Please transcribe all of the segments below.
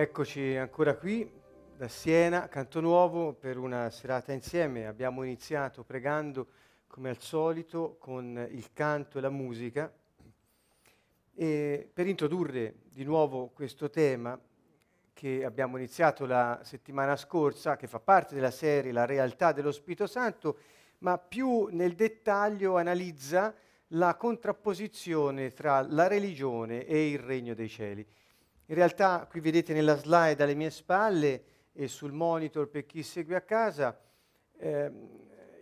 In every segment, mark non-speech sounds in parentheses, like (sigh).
Eccoci ancora qui da Siena, Canto Nuovo, per una serata insieme. Abbiamo iniziato pregando come al solito con il canto e la musica e per introdurre di nuovo questo tema che abbiamo iniziato la settimana scorsa, che fa parte della serie La realtà dello Spirito Santo, ma più nel dettaglio analizza la contrapposizione tra la religione e il regno dei cieli. In realtà qui vedete nella slide alle mie spalle e sul monitor per chi segue a casa eh,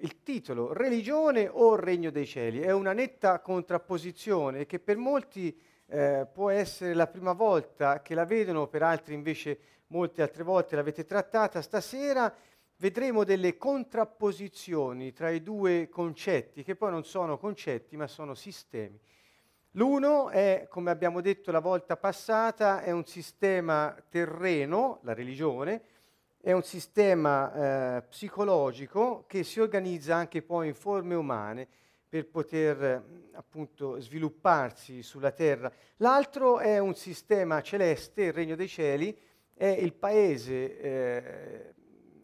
il titolo Religione o Regno dei Cieli. È una netta contrapposizione che per molti eh, può essere la prima volta che la vedono, per altri invece molte altre volte l'avete trattata. Stasera vedremo delle contrapposizioni tra i due concetti, che poi non sono concetti ma sono sistemi. L'uno è, come abbiamo detto la volta passata, è un sistema terreno, la religione, è un sistema eh, psicologico che si organizza anche poi in forme umane per poter appunto svilupparsi sulla terra. L'altro è un sistema celeste, il regno dei cieli, è il paese eh,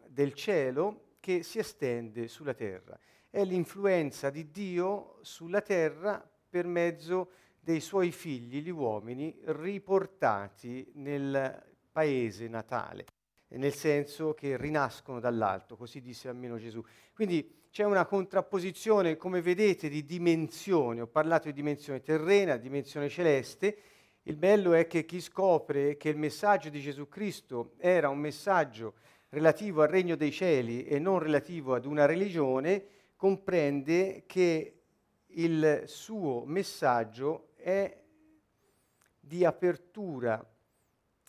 del cielo che si estende sulla terra. È l'influenza di Dio sulla terra per mezzo di dei suoi figli, gli uomini, riportati nel paese natale, nel senso che rinascono dall'alto, così disse almeno Gesù. Quindi c'è una contrapposizione, come vedete, di dimensioni. Ho parlato di dimensione terrena, dimensione celeste. Il bello è che chi scopre che il messaggio di Gesù Cristo era un messaggio relativo al regno dei cieli e non relativo ad una religione, comprende che il suo messaggio è di apertura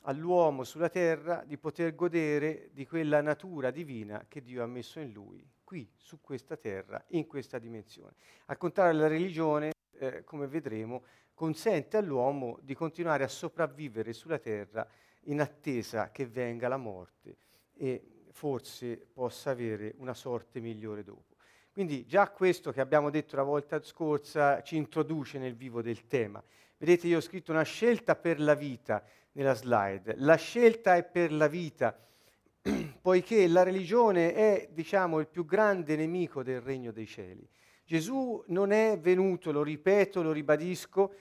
all'uomo sulla terra di poter godere di quella natura divina che Dio ha messo in lui, qui, su questa terra, in questa dimensione. Al contrario, la religione, eh, come vedremo, consente all'uomo di continuare a sopravvivere sulla terra in attesa che venga la morte e forse possa avere una sorte migliore dopo. Quindi già questo che abbiamo detto la volta scorsa ci introduce nel vivo del tema. Vedete, io ho scritto una scelta per la vita nella slide. La scelta è per la vita, (clears throat) poiché la religione è, diciamo, il più grande nemico del regno dei cieli. Gesù non è venuto, lo ripeto, lo ribadisco,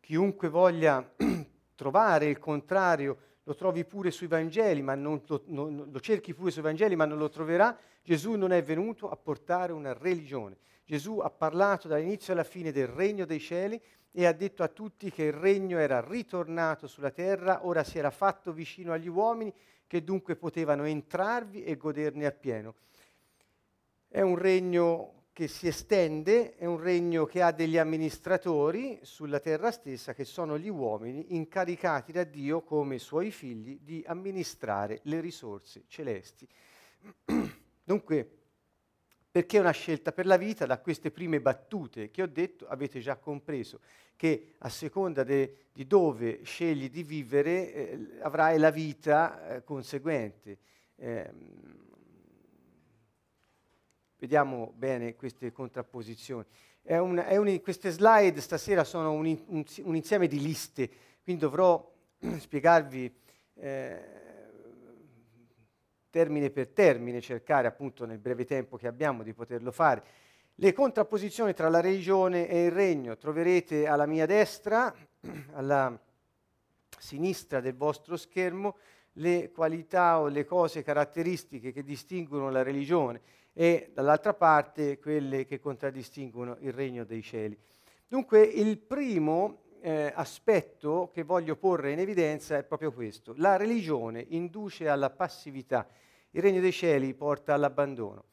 chiunque voglia (clears throat) trovare il contrario lo trovi pure sui Vangeli, ma non lo, non, lo cerchi pure sui Vangeli, ma non lo troverà. Gesù non è venuto a portare una religione. Gesù ha parlato dall'inizio alla fine del regno dei cieli e ha detto a tutti che il regno era ritornato sulla terra, ora si era fatto vicino agli uomini, che dunque potevano entrarvi e goderne appieno. È un regno che si estende, è un regno che ha degli amministratori sulla terra stessa, che sono gli uomini incaricati da Dio come suoi figli di amministrare le risorse celesti. (clears throat) Dunque, perché una scelta per la vita? Da queste prime battute che ho detto avete già compreso che a seconda de, di dove scegli di vivere eh, avrai la vita eh, conseguente. Eh, Vediamo bene queste contrapposizioni. È un, è un, queste slide stasera sono un, un, insieme di liste, quindi dovrò (clears throat) spiegarvi eh, termine per termine, cercare appunto nel breve tempo che abbiamo di poterlo fare. Le contrapposizioni tra la religione e il regno troverete alla mia destra, (clears throat) alla sinistra del vostro schermo, le qualità o le cose caratteristiche che distinguono la religione e dall'altra parte quelle che contraddistinguono il regno dei cieli. Dunque il primo eh, aspetto che voglio porre in evidenza è proprio questo. La religione induce alla passività, il regno dei cieli porta all'abbandono.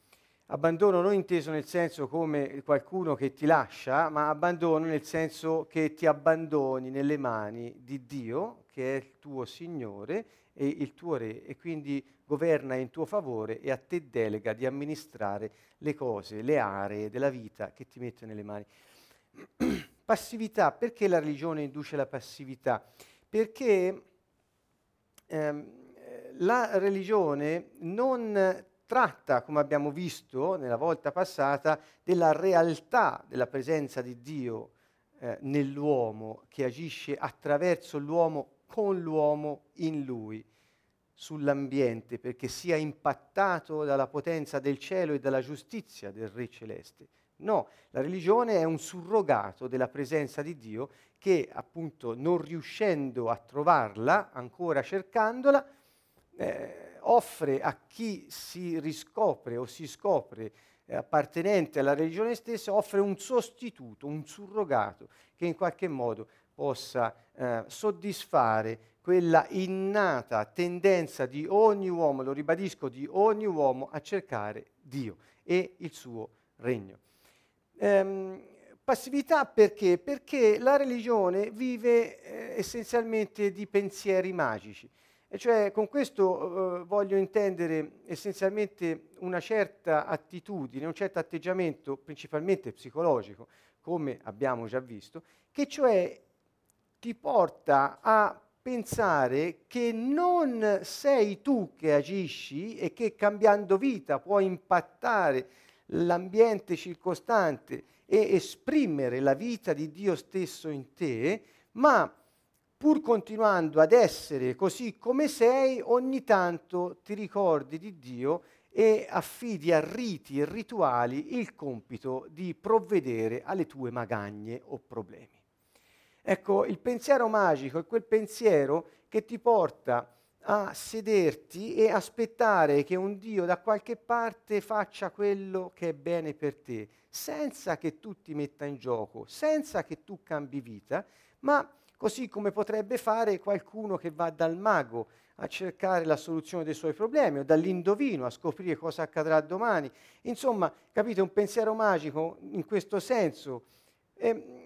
Abbandono non inteso nel senso come qualcuno che ti lascia, ma abbandono nel senso che ti abbandoni nelle mani di Dio, che è il tuo Signore e il tuo Re, e quindi governa in tuo favore e a te delega di amministrare le cose, le aree della vita che ti mette nelle mani. (clears throat) passività, perché la religione induce la passività? Perché ehm, la religione non tratta, come abbiamo visto nella volta passata, della realtà della presenza di Dio eh, nell'uomo che agisce attraverso l'uomo con l'uomo in lui, sull'ambiente, perché sia impattato dalla potenza del cielo e dalla giustizia del Re celeste. No, la religione è un surrogato della presenza di Dio che appunto non riuscendo a trovarla, ancora cercandola, eh, offre a chi si riscopre o si scopre eh, appartenente alla religione stessa, offre un sostituto, un surrogato che in qualche modo possa eh, soddisfare quella innata tendenza di ogni uomo, lo ribadisco, di ogni uomo a cercare Dio e il suo regno. Ehm, passività perché? Perché la religione vive eh, essenzialmente di pensieri magici. E cioè con questo eh, voglio intendere essenzialmente una certa attitudine, un certo atteggiamento, principalmente psicologico, come abbiamo già visto, che cioè ti porta a pensare che non sei tu che agisci e che cambiando vita puoi impattare l'ambiente circostante e esprimere la vita di Dio stesso in te, ma pur continuando ad essere così come sei, ogni tanto ti ricordi di Dio e affidi a riti e rituali il compito di provvedere alle tue magagne o problemi. Ecco, il pensiero magico è quel pensiero che ti porta a sederti e aspettare che un Dio da qualche parte faccia quello che è bene per te, senza che tu ti metta in gioco, senza che tu cambi vita, ma così come potrebbe fare qualcuno che va dal mago a cercare la soluzione dei suoi problemi o dall'indovino a scoprire cosa accadrà domani. Insomma, capite, un pensiero magico in questo senso eh, eh,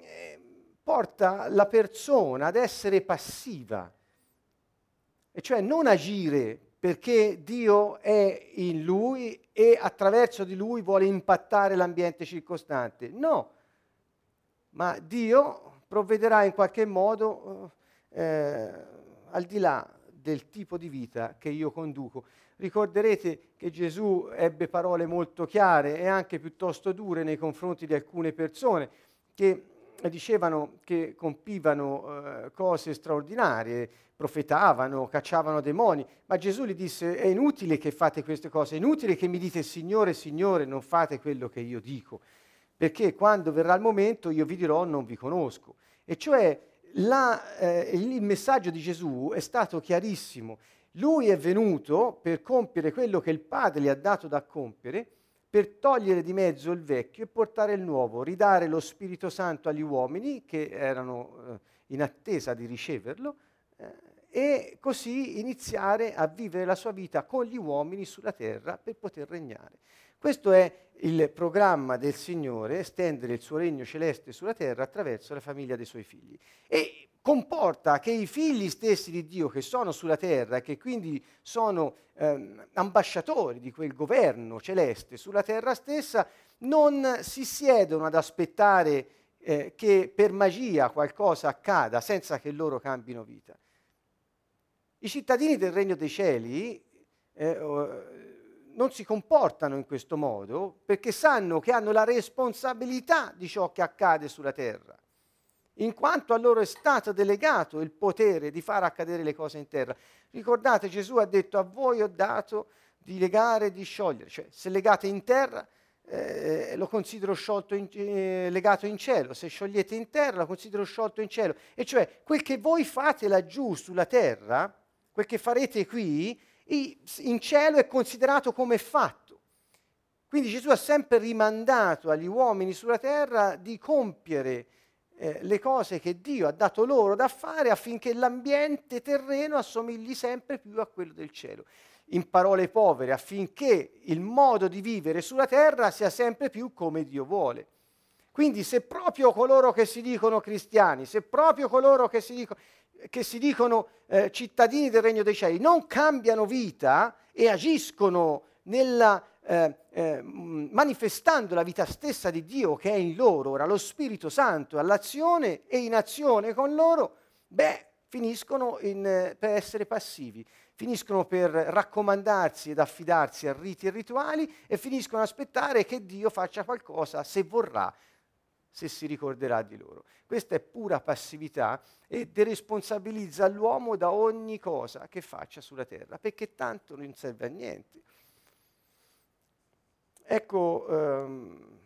porta la persona ad essere passiva, e cioè non agire perché Dio è in lui e attraverso di lui vuole impattare l'ambiente circostante. No, ma Dio provvederà in qualche modo eh, al di là del tipo di vita che io conduco. Ricorderete che Gesù ebbe parole molto chiare e anche piuttosto dure nei confronti di alcune persone che dicevano che compivano eh, cose straordinarie, profetavano, cacciavano demoni, ma Gesù gli disse è inutile che fate queste cose, è inutile che mi dite Signore, Signore, non fate quello che io dico perché quando verrà il momento io vi dirò non vi conosco. E cioè la, eh, il messaggio di Gesù è stato chiarissimo. Lui è venuto per compiere quello che il Padre gli ha dato da compiere, per togliere di mezzo il vecchio e portare il nuovo, ridare lo Spirito Santo agli uomini che erano eh, in attesa di riceverlo eh, e così iniziare a vivere la sua vita con gli uomini sulla terra per poter regnare. Questo è il programma del Signore, estendere il suo regno celeste sulla terra attraverso la famiglia dei suoi figli. E comporta che i figli stessi di Dio che sono sulla terra e che quindi sono ehm, ambasciatori di quel governo celeste sulla terra stessa, non si siedono ad aspettare eh, che per magia qualcosa accada senza che loro cambino vita. I cittadini del regno dei cieli eh, non si comportano in questo modo perché sanno che hanno la responsabilità di ciò che accade sulla terra, in quanto a loro è stato delegato il potere di far accadere le cose in terra. Ricordate, Gesù ha detto a voi ho dato di legare e di sciogliere, cioè se legate in terra eh, lo considero in, eh, legato in cielo, se sciogliete in terra lo considero sciolto in cielo. E cioè quel che voi fate laggiù sulla terra, quel che farete qui, in cielo è considerato come fatto. Quindi Gesù ha sempre rimandato agli uomini sulla terra di compiere eh, le cose che Dio ha dato loro da fare affinché l'ambiente terreno assomigli sempre più a quello del cielo. In parole povere, affinché il modo di vivere sulla terra sia sempre più come Dio vuole. Quindi se proprio coloro che si dicono cristiani, se proprio coloro che si dicono che si dicono eh, cittadini del regno dei cieli, non cambiano vita e agiscono nella, eh, eh, manifestando la vita stessa di Dio che è in loro, ora lo Spirito Santo all'azione e in azione con loro, beh, finiscono in, eh, per essere passivi, finiscono per raccomandarsi ed affidarsi a riti e rituali e finiscono ad aspettare che Dio faccia qualcosa se vorrà se si ricorderà di loro. Questa è pura passività e deresponsabilizza l'uomo da ogni cosa che faccia sulla terra, perché tanto non serve a niente. Ecco ehm,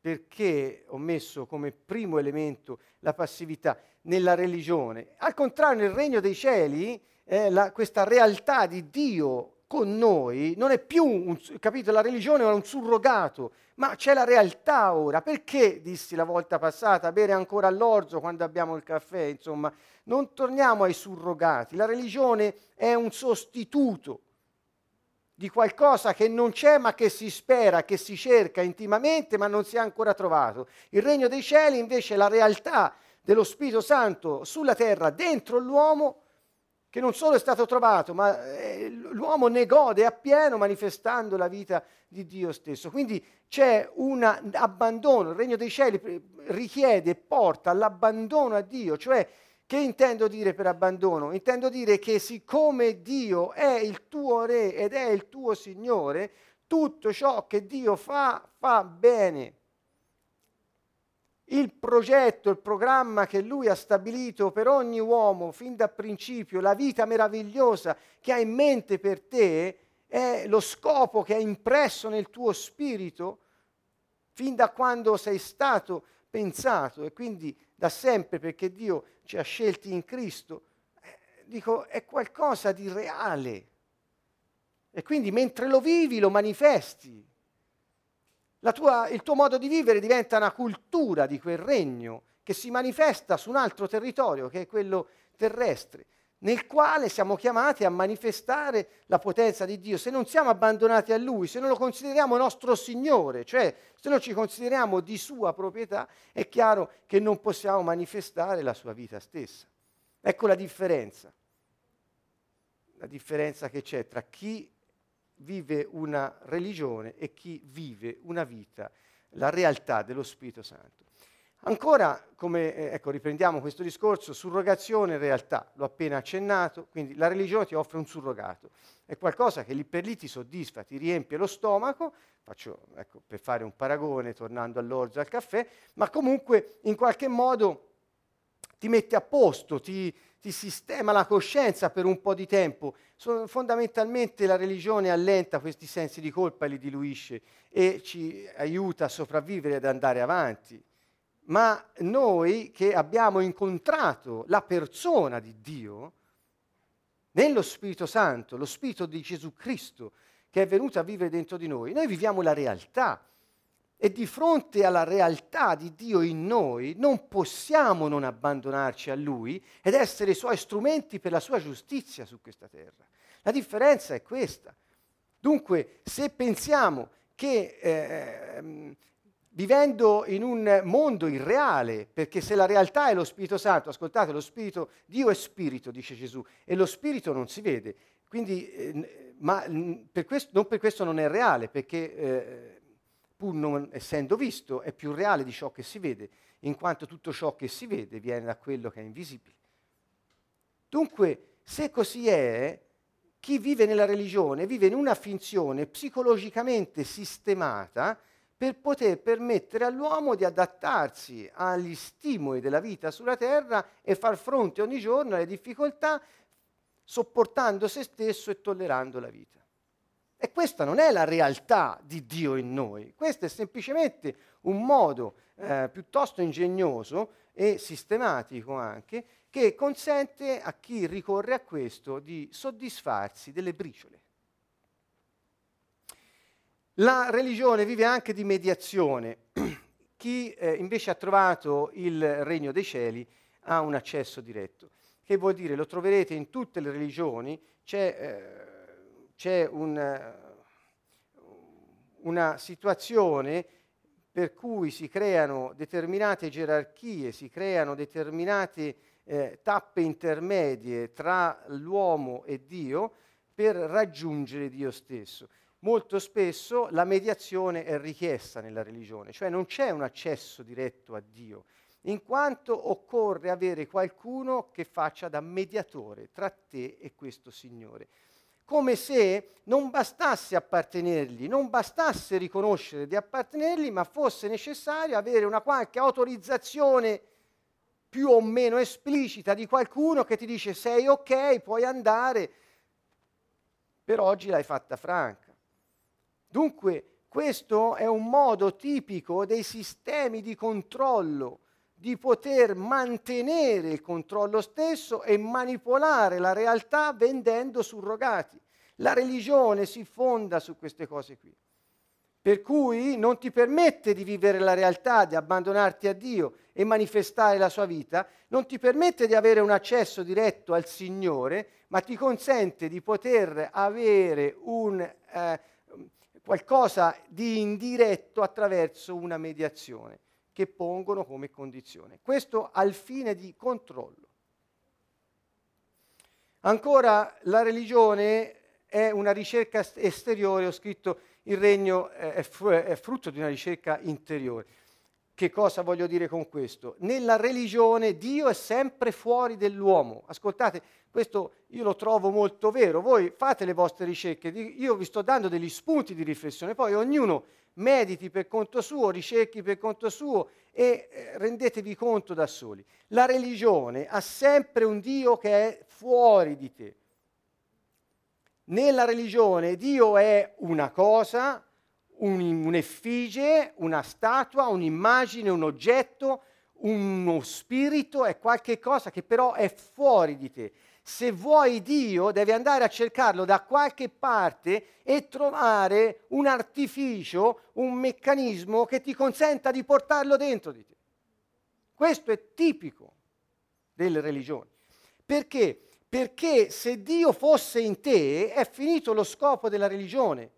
perché ho messo come primo elemento la passività nella religione. Al contrario, nel regno dei cieli, eh, la, questa realtà di Dio con noi non è più, un, capito, la religione è un surrogato, ma c'è la realtà ora. Perché, dissi la volta passata, bere ancora all'orzo quando abbiamo il caffè? Insomma, non torniamo ai surrogati. La religione è un sostituto di qualcosa che non c'è ma che si spera, che si cerca intimamente ma non si è ancora trovato. Il regno dei cieli invece è la realtà dello Spirito Santo sulla terra, dentro l'uomo, che non solo è stato trovato, ma eh, l'uomo ne gode appieno manifestando la vita di Dio stesso. Quindi c'è un abbandono, il regno dei cieli richiede e porta all'abbandono a Dio, cioè che intendo dire per abbandono? Intendo dire che siccome Dio è il tuo re ed è il tuo Signore, tutto ciò che Dio fa, fa bene il progetto, il programma che lui ha stabilito per ogni uomo fin da principio, la vita meravigliosa che ha in mente per te, è lo scopo che ha impresso nel tuo spirito fin da quando sei stato pensato e quindi da sempre perché Dio ci ha scelti in Cristo. Eh, dico, è qualcosa di reale. E quindi mentre lo vivi lo manifesti tua, il tuo modo di vivere diventa una cultura di quel regno che si manifesta su un altro territorio che è quello terrestre, nel quale siamo chiamati a manifestare la potenza di Dio. Se non siamo abbandonati a Lui, se non lo consideriamo nostro Signore, cioè se non ci consideriamo di sua proprietà, è chiaro che non possiamo manifestare la sua vita stessa. Ecco la differenza. La differenza che c'è tra chi vive una religione e chi vive una vita, la realtà dello Spirito Santo. Ancora, come, eh, ecco, riprendiamo questo discorso, surrogazione e realtà, l'ho appena accennato, quindi la religione ti offre un surrogato, è qualcosa che lì per lì ti soddisfa, ti riempie lo stomaco, faccio, ecco, per fare un paragone, tornando all'orzo al caffè, ma comunque in qualche modo ti mette a posto, ti, ti sistema la coscienza per un po' di tempo. So, fondamentalmente la religione allenta questi sensi di colpa e li diluisce e ci aiuta a sopravvivere ed andare avanti. Ma noi che abbiamo incontrato la persona di Dio, nello Spirito Santo, lo Spirito di Gesù Cristo, che è venuto a vivere dentro di noi, noi viviamo la realtà e di fronte alla realtà di Dio in noi non possiamo non abbandonarci a Lui ed essere i suoi strumenti per la sua giustizia su questa terra. La differenza è questa. Dunque, se pensiamo che eh, vivendo in un mondo irreale, perché se la realtà è lo Spirito Santo, ascoltate, lo Spirito, Dio è Spirito, dice Gesù, e lo Spirito non si vede, quindi, eh, ma per questo, non per questo non è reale, perché eh, pur non essendo visto, è più reale di ciò che si vede, in quanto tutto ciò che si vede viene da quello che è invisibile. Dunque, se così è, chi vive nella religione vive in una finzione psicologicamente sistemata per poter permettere all'uomo di adattarsi agli stimoli della vita sulla terra e far fronte ogni giorno alle difficoltà, sopportando se stesso e tollerando la vita. E questa non è la realtà di Dio in noi, questo è semplicemente un modo eh, piuttosto ingegnoso e sistematico anche che consente a chi ricorre a questo di soddisfarsi delle briciole. La religione vive anche di mediazione. (clears throat) Chi eh, invece ha trovato il regno dei cieli ha un accesso diretto. Che vuol dire? Lo troverete in tutte le religioni, c'è eh, c'è un, una situazione per cui si creano determinate gerarchie, si creano determinate eh, tappe intermedie tra l'uomo e Dio per raggiungere Dio stesso. Molto spesso la mediazione è richiesta nella religione, cioè non c'è un accesso diretto a Dio, in quanto occorre avere qualcuno che faccia da mediatore tra te e questo Signore. Come se non bastasse appartenergli, non bastasse riconoscere di appartenergli, ma fosse necessario avere una qualche autorizzazione più o meno esplicita di qualcuno che ti dice sei ok, puoi andare, per oggi l'hai fatta franca. Dunque, questo è un modo tipico dei sistemi di controllo, di poter mantenere il controllo stesso e manipolare la realtà vendendo surrogati. La religione si fonda su queste cose qui. Per cui non ti permette di vivere la realtà, di abbandonarti a Dio e manifestare la sua vita, non ti permette di avere un accesso diretto al Signore, ma ti consente di poter avere un, eh, qualcosa di indiretto attraverso una mediazione che pongono come condizione. Questo al fine di controllo. Ancora la religione è una ricerca esteriore, ho scritto il regno è, frutto di una ricerca interiore. Che cosa voglio dire con questo? Nella religione Dio è sempre fuori dell'uomo. Ascoltate, questo io lo trovo molto vero. Voi fate le vostre ricerche, io vi sto dando degli spunti di riflessione, poi ognuno mediti per conto suo, ricerchi per conto suo e eh, rendetevi conto da soli. La religione ha sempre un Dio che è fuori di te. Nella religione Dio è una cosa, un, un'effigie, una statua, un'immagine, un oggetto, uno spirito, è qualche cosa che però è fuori di te. Se vuoi Dio, devi andare a cercarlo da qualche parte e trovare un artificio, un meccanismo che ti consenta di portarlo dentro di te. Questo è tipico delle religioni. Perché? Perché se Dio fosse in te è finito lo scopo della religione,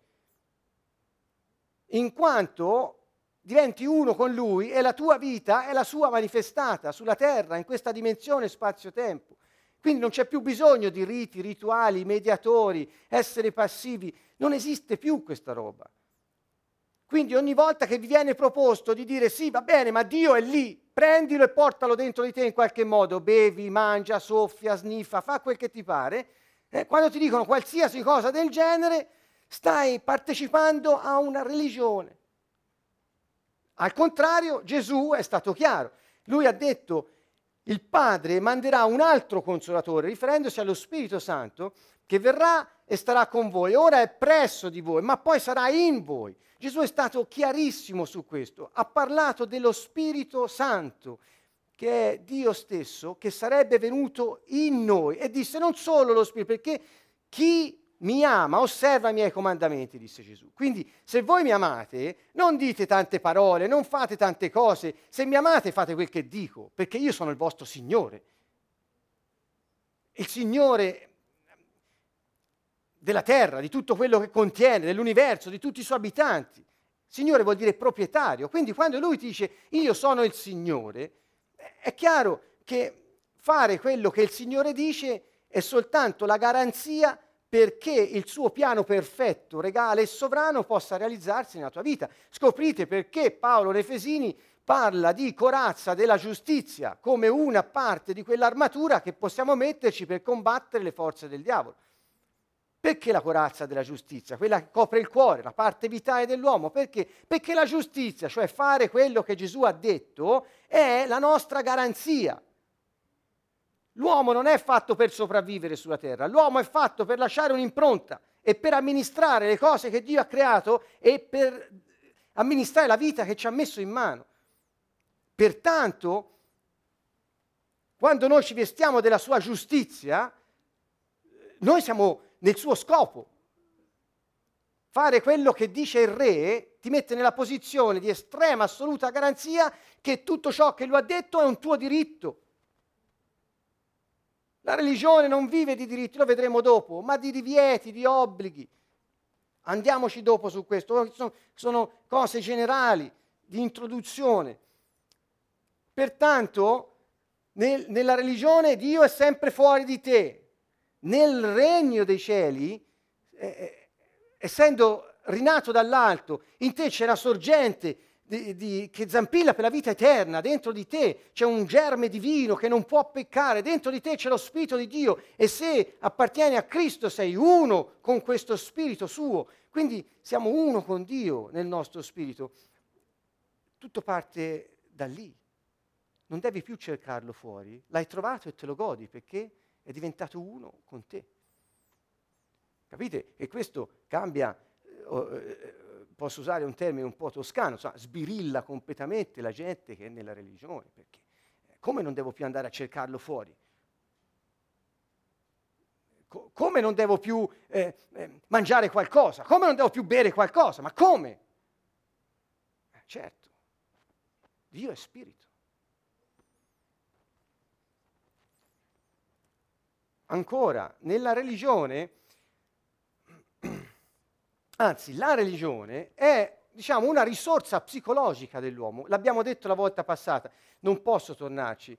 in quanto diventi uno con Lui e la tua vita è la sua manifestata sulla terra, in questa dimensione spazio-tempo. Quindi non c'è più bisogno di riti, rituali, mediatori, essere passivi, non esiste più questa roba. Quindi ogni volta che vi viene proposto di dire sì, va bene, ma Dio è lì, prendilo e portalo dentro di te in qualche modo, bevi, mangia, soffia, sniffa, fa quel che ti pare, eh, quando ti dicono qualsiasi cosa del genere, stai partecipando a una religione. Al contrario, Gesù è stato chiaro. Lui ha detto, il Padre manderà un altro consolatore, riferendosi allo Spirito Santo, che verrà e starà con voi. Ora è presso di voi, ma poi sarà in voi. Gesù è stato chiarissimo su questo, ha parlato dello Spirito Santo, che è Dio stesso, che sarebbe venuto in noi e disse non solo lo Spirito, perché chi mi ama osserva i miei comandamenti, disse Gesù. Quindi se voi mi amate, non dite tante parole, non fate tante cose, se mi amate fate quel che dico, perché io sono il vostro Signore. Il Signore della terra, di tutto quello che contiene, dell'universo, di tutti i suoi abitanti. Signore vuol dire proprietario, quindi quando lui dice io sono il Signore, è chiaro che fare quello che il Signore dice è soltanto la garanzia perché il suo piano perfetto, regale e sovrano possa realizzarsi nella tua vita. Scoprite perché Paolo Refesini parla di corazza della giustizia come una parte di quell'armatura che possiamo metterci per combattere le forze del diavolo. Perché la corazza della giustizia? Quella che copre il cuore, la parte vitale dell'uomo. Perché? Perché la giustizia, cioè fare quello che Gesù ha detto, è la nostra garanzia. L'uomo non è fatto per sopravvivere sulla terra, l'uomo è fatto per lasciare un'impronta e per amministrare le cose che Dio ha creato e per amministrare la vita che ci ha messo in mano. Pertanto, quando noi ci vestiamo della sua giustizia, noi siamo nel suo scopo. Fare quello che dice il re ti mette nella posizione di estrema assoluta garanzia che tutto ciò che lui ha detto è un tuo diritto. La religione non vive di diritti, lo vedremo dopo, ma di divieti, di obblighi. Andiamoci dopo su questo, sono, sono cose generali, di introduzione. Pertanto, nel, nella religione Dio è sempre fuori di te, nel regno dei cieli, eh, eh, essendo rinato dall'alto, in te c'è la sorgente di, di, che zampilla per la vita eterna, dentro di te c'è un germe divino che non può peccare, dentro di te c'è lo Spirito di Dio e se appartieni a Cristo sei uno con questo Spirito suo, quindi siamo uno con Dio nel nostro Spirito. Tutto parte da lì, non devi più cercarlo fuori, l'hai trovato e te lo godi perché è diventato uno con te. Capite? E questo cambia, eh, eh, posso usare un termine un po' toscano, insomma, sbirilla completamente la gente che è nella religione, perché eh, come non devo più andare a cercarlo fuori? Co- come non devo più eh, eh, mangiare qualcosa? Come non devo più bere qualcosa? Ma come? Eh, certo, Dio è spirito. Ancora, nella religione Anzi, la religione è diciamo, una risorsa psicologica dell'uomo. L'abbiamo detto la volta passata, non posso tornarci.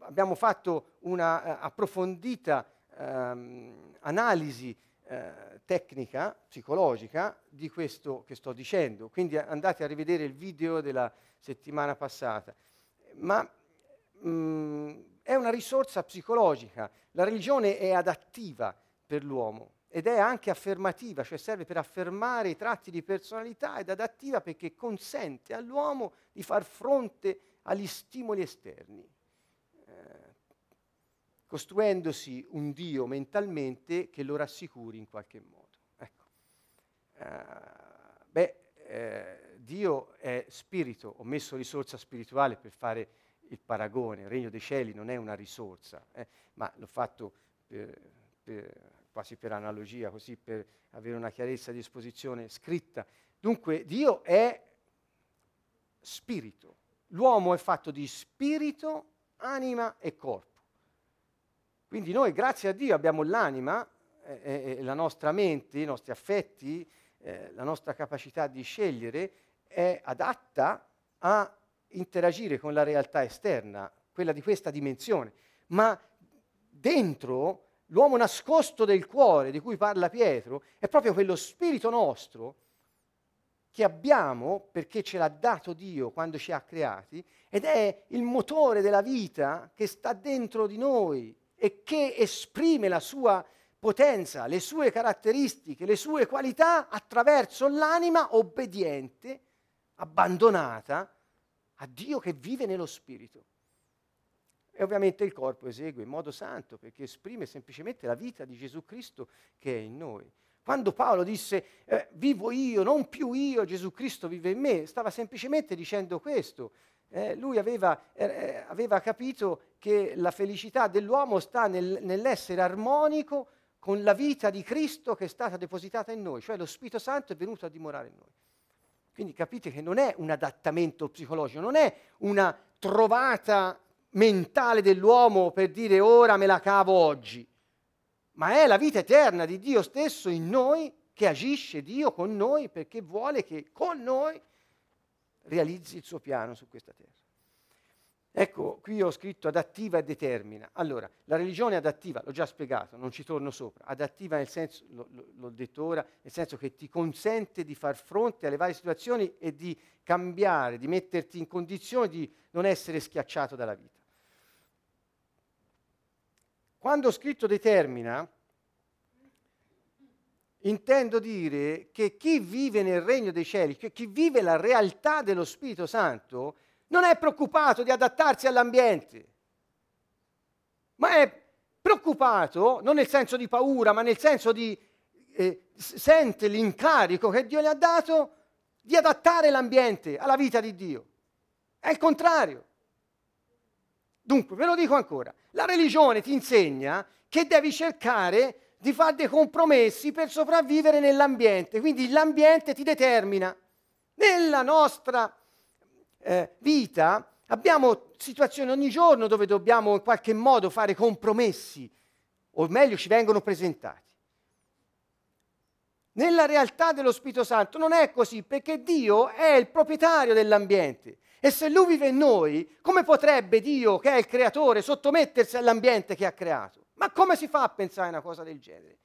Abbiamo fatto una uh, approfondita um, analisi uh, tecnica, psicologica, di questo che sto dicendo. Quindi andate a rivedere il video della settimana passata. Ma um, è una risorsa psicologica. La religione è adattiva per l'uomo ed è anche affermativa, cioè serve per affermare i tratti di personalità ed adattiva perché consente all'uomo di far fronte agli stimoli esterni, eh, costruendosi un Dio mentalmente che lo rassicuri in qualche modo. Ecco. Eh, beh, eh, Dio è spirito, ho messo risorsa spirituale per fare il paragone, il regno dei cieli non è una risorsa, eh, ma l'ho fatto per, per quasi per analogia, così per avere una chiarezza di esposizione scritta. Dunque Dio è spirito. L'uomo è fatto di spirito, anima e corpo. Quindi noi, grazie a Dio, abbiamo l'anima, eh, eh, la nostra mente, i nostri affetti, eh, la nostra capacità di scegliere è adatta a interagire con la realtà esterna, quella di questa dimensione. Ma dentro l'uomo nascosto del cuore di cui parla Pietro è proprio quello spirito nostro che abbiamo perché ce l'ha dato Dio quando ci ha creati ed è il motore della vita che sta dentro di noi e che esprime la sua potenza, le sue caratteristiche, le sue qualità attraverso l'anima obbediente, abbandonata a Dio che vive nello spirito. E ovviamente il corpo esegue in modo santo perché esprime semplicemente la vita di Gesù Cristo che è in noi. Quando Paolo disse eh, vivo io, non più io, Gesù Cristo vive in me, stava semplicemente dicendo questo. Eh, lui aveva, eh, eh aveva, capito che la felicità dell'uomo sta nel, nell'essere armonico con la vita di Cristo che è stata depositata in noi, cioè lo Spirito Santo è venuto a dimorare in noi. Quindi capite che non è un adattamento psicologico, non è una trovata mentale dell'uomo per dire ora me la cavo oggi, ma è la vita eterna di Dio stesso in noi che agisce Dio con noi perché vuole che con noi realizzi il suo piano su questa terra. Ecco, qui ho scritto adattiva e determina. Allora, la religione adattiva, l'ho già spiegato, non ci torno sopra. Adattiva nel senso, lo, lo, l'ho detto ora, nel senso che ti consente di far fronte alle varie situazioni e di cambiare, di metterti in condizione di non essere schiacciato dalla vita. Quando ho scritto determina, intendo dire che chi vive nel regno dei cieli, che chi vive la realtà dello Spirito Santo, non è preoccupato di adattarsi all'ambiente, ma è preoccupato, non nel senso di paura, ma nel senso di eh, sente l'incarico che Dio gli ha dato di adattare l'ambiente alla vita di Dio. È il contrario. Dunque, ve lo dico ancora, la religione ti insegna che devi cercare di fare dei compromessi per sopravvivere nell'ambiente, quindi l'ambiente ti determina. Nella nostra eh, vita abbiamo situazioni ogni giorno dove dobbiamo in qualche modo fare compromessi, o meglio ci vengono presentati. Nella realtà dello Spirito Santo non è così, perché Dio è il proprietario dell'ambiente. E se lui vive in noi, come potrebbe Dio, che è il creatore, sottomettersi all'ambiente che ha creato? Ma come si fa a pensare a una cosa del genere?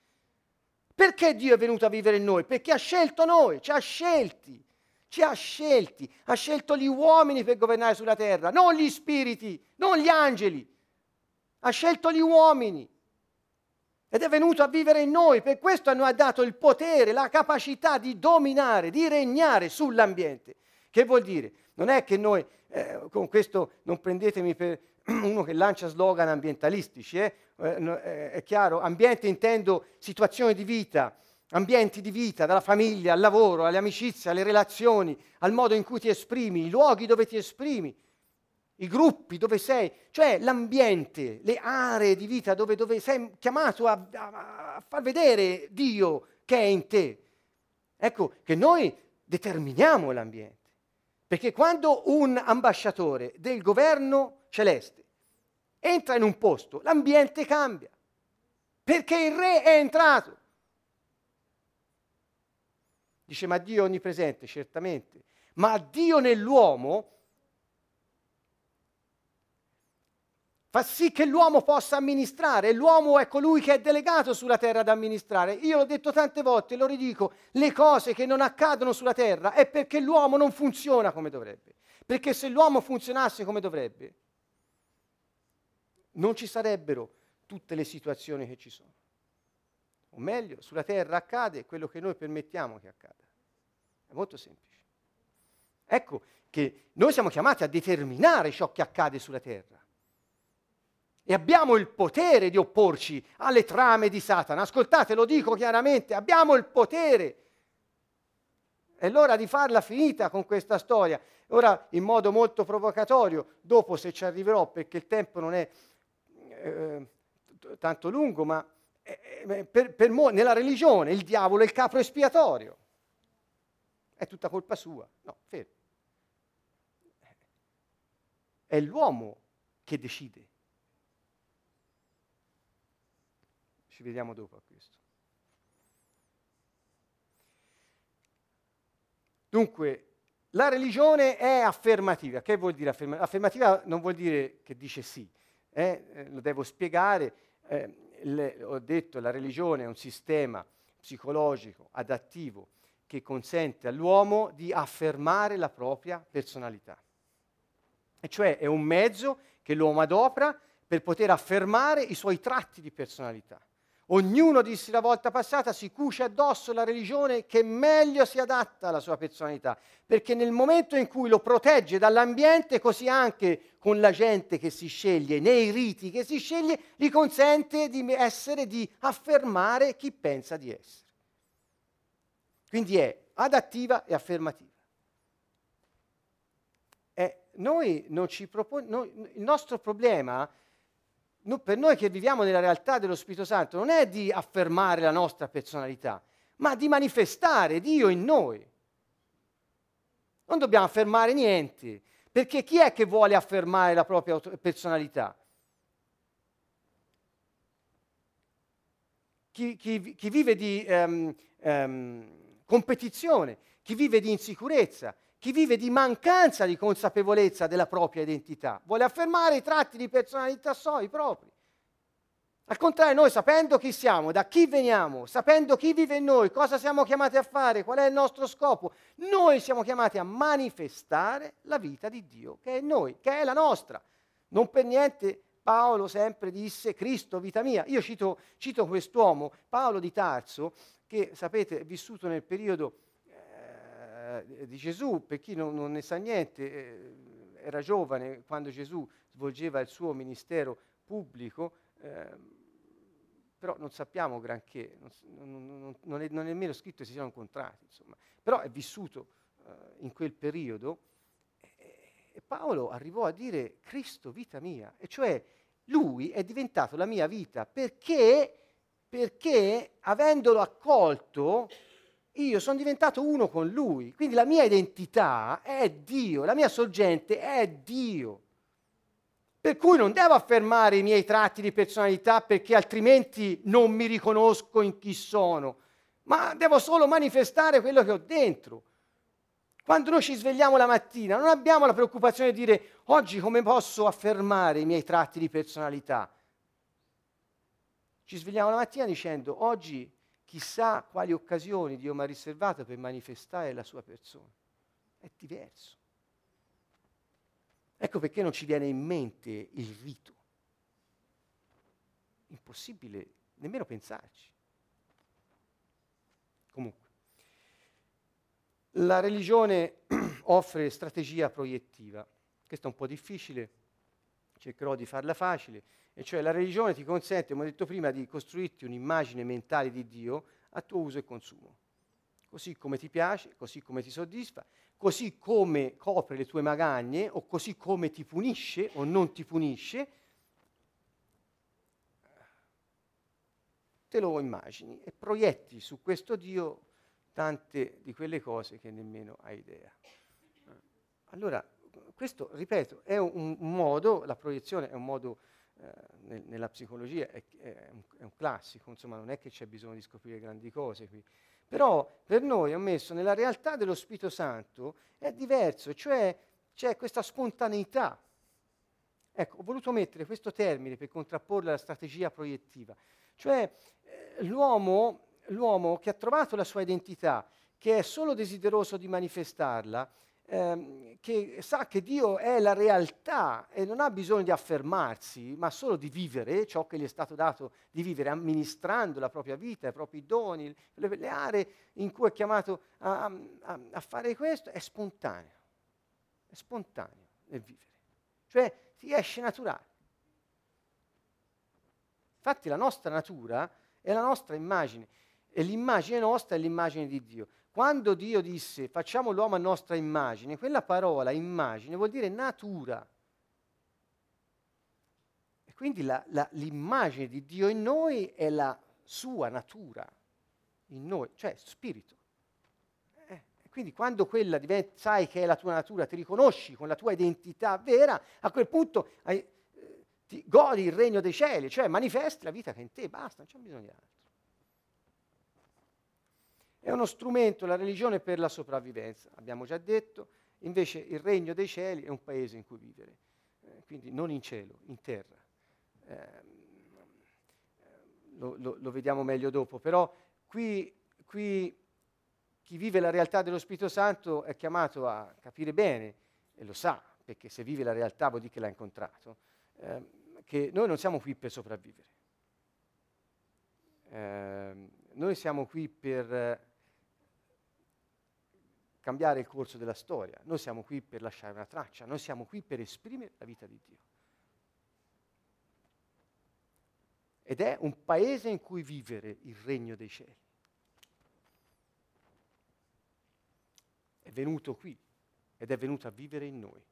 Perché Dio è venuto a vivere in noi? Perché ha scelto noi, ci ha scelti. ci ha scelti, ha scelto gli uomini per governare sulla terra, non gli spiriti, non gli angeli. Ha scelto gli uomini ed è venuto a vivere in noi, per questo noi ha dato il potere, la capacità di dominare, di regnare sull'ambiente. Che vuol dire? Non è che noi, eh, con questo non prendetemi per (clears throat) uno che lancia slogan ambientalistici, eh? Eh, è chiaro, ambiente intendo situazioni di vita, ambienti di vita, dalla famiglia al lavoro, alle amicizie, alle relazioni, al modo in cui ti esprimi, i luoghi dove ti esprimi, i gruppi dove sei, cioè l'ambiente, le aree di vita dove, dove sei chiamato a, a, a far vedere Dio che è in te. Ecco che noi determiniamo l'ambiente. Perché quando un ambasciatore del governo celeste entra in un posto, l'ambiente cambia. Perché il re è entrato. Dice, ma Dio è onnipresente, certamente. Ma Dio nell'uomo fa sì che l'uomo possa amministrare. L'uomo è colui che è delegato sulla terra ad amministrare. Io l'ho detto tante volte, lo ridico, le cose che non accadono sulla terra è perché l'uomo non funziona come dovrebbe. Perché se l'uomo funzionasse come dovrebbe, non ci sarebbero tutte le situazioni che ci sono. O meglio, sulla terra accade quello che noi permettiamo che accada. È molto semplice. Ecco che noi siamo chiamati a determinare ciò che accade sulla terra. E abbiamo il potere di opporci alle trame di Satana. Ascoltate, lo dico chiaramente, abbiamo il potere. È l'ora di farla finita con questa storia. Ora, in modo molto provocatorio, dopo se ci arriverò, perché il tempo non è eh, tanto lungo, ma eh, per, per mo- nella religione il diavolo è il capro espiatorio. È tutta colpa sua. No, fermo. È l'uomo che decide. Ci vediamo dopo a questo. Dunque, la religione è affermativa. Che vuol dire affermativa? Affermativa non vuol dire che dice sì, eh? eh lo devo spiegare. Eh, le, ho detto, la religione è un sistema psicologico adattivo che consente all'uomo di affermare la propria personalità. E cioè è un mezzo che l'uomo adopera per poter affermare i suoi tratti di personalità. Ognuno, dissi la volta passata, si cuce addosso la religione che meglio si adatta alla sua personalità, perché nel momento in cui lo protegge dall'ambiente, così anche con la gente che si sceglie, nei riti che si sceglie, gli consente di essere, di affermare chi pensa di essere. Quindi è adattiva e affermativa. E noi non ci proponiamo, il nostro problema è per noi che viviamo nella realtà dello Spirito Santo non è di affermare la nostra personalità, ma di manifestare Dio in noi. Non dobbiamo affermare niente, perché chi è che vuole affermare la propria personalità? Chi, chi, chi vive di um, um, competizione, chi vive di insicurezza, chi vive di mancanza di consapevolezza della propria identità, vuole affermare i tratti di personalità suoi propri. Al contrario, noi sapendo chi siamo, da chi veniamo, sapendo chi vive in noi, cosa siamo chiamati a fare, qual è il nostro scopo, noi siamo chiamati a manifestare la vita di Dio che è in noi, che è la nostra. Non per niente Paolo sempre disse Cristo, vita mia. Io cito, cito quest'uomo, Paolo di Tarso, che sapete è vissuto nel periodo eh, di Gesù, per chi non, non ne sa niente, eh, era giovane quando Gesù svolgeva il suo ministero pubblico, eh, però non sappiamo granché, non, non, è, non, è, nemmeno scritto che si siano incontrati, insomma. però è vissuto eh, in quel periodo e, e Paolo arrivò a dire Cristo vita mia, e cioè lui è diventato la mia vita perché, perché avendolo accolto io sono diventato uno con lui, quindi la mia identità è Dio, la mia sorgente è Dio. Per cui non devo affermare i miei tratti di personalità perché altrimenti non mi riconosco in chi sono, ma devo solo manifestare quello che ho dentro. Quando noi ci svegliamo la mattina non abbiamo la preoccupazione di dire oggi come posso affermare i miei tratti di personalità. Ci svegliamo la mattina dicendo oggi chissà quali occasioni Dio mi ha riservato per manifestare la sua persona. è diverso. Ecco perché non ci viene in mente il rito. Impossibile nemmeno pensarci. Comunque, la religione (clears throat) offre strategia proiettiva. Questo è un po' difficile, cercherò di farla facile, e cioè la religione ti consente, come ho detto prima, di costruirti un'immagine mentale di Dio a tuo uso e consumo, così come ti piace, così come ti soddisfa, così come copre le tue magagne o così come ti punisce o non ti punisce, te lo immagini e proietti su questo Dio tante di quelle cose che nemmeno hai idea. Allora, questo, ripeto, è un, un modo, la proiezione è un modo eh, nel, nella psicologia, è, è, un, è, un, classico, insomma non è che c'è bisogno di scoprire grandi cose qui. Però per noi, ammesso, nella realtà dello Spirito Santo è diverso, cioè c'è questa spontaneità. Ecco, ho voluto mettere questo termine per contrapporre alla strategia proiettiva, cioè eh, l'uomo, l'uomo che ha trovato la sua identità, che è solo desideroso di manifestarla, ehm, che sa che Dio è la realtà e non ha bisogno di affermarsi, ma solo di vivere ciò che gli è stato dato di vivere, amministrando la propria vita, i propri doni, le, le aree in cui è chiamato a, a, a fare questo, è spontaneo, è spontaneo nel vivere, cioè ti esce naturale. Infatti la nostra natura è la nostra immagine e l'immagine nostra è l'immagine di Dio. Quando Dio disse facciamo l'uomo a nostra immagine, quella parola immagine vuol dire natura. E quindi la, la, l'immagine di Dio in noi è la sua natura, in noi, cioè spirito. Eh, quindi quando quella diventa, sai che è la tua natura, ti riconosci con la tua identità vera, a quel punto hai, eh, ti godi il regno dei cieli, cioè manifesti la vita che è in te, basta, non c'è bisogno di altro. È uno strumento, la religione, per la sopravvivenza, abbiamo già detto, invece il regno dei cieli è un paese in cui vivere, eh, quindi non in cielo, in terra. Eh, lo, lo, lo, vediamo meglio dopo, però qui, qui chi vive la realtà dello Spirito Santo è chiamato a capire bene, e lo sa, perché se vive la realtà vuol dire che l'ha incontrato, eh, che noi non siamo qui per sopravvivere. Eh, noi siamo qui per cambiare il corso della storia, noi siamo qui per lasciare una traccia, noi siamo qui per esprimere la vita di Dio. Ed è un paese in cui vivere il regno dei cieli. È venuto qui ed è venuto a vivere in noi.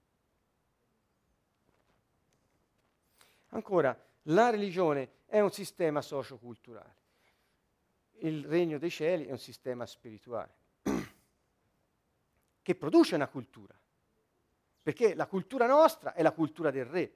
Ancora, la religione è un sistema socioculturale. Il regno dei cieli è un sistema spirituale che produce una cultura, perché la cultura nostra è la cultura del re.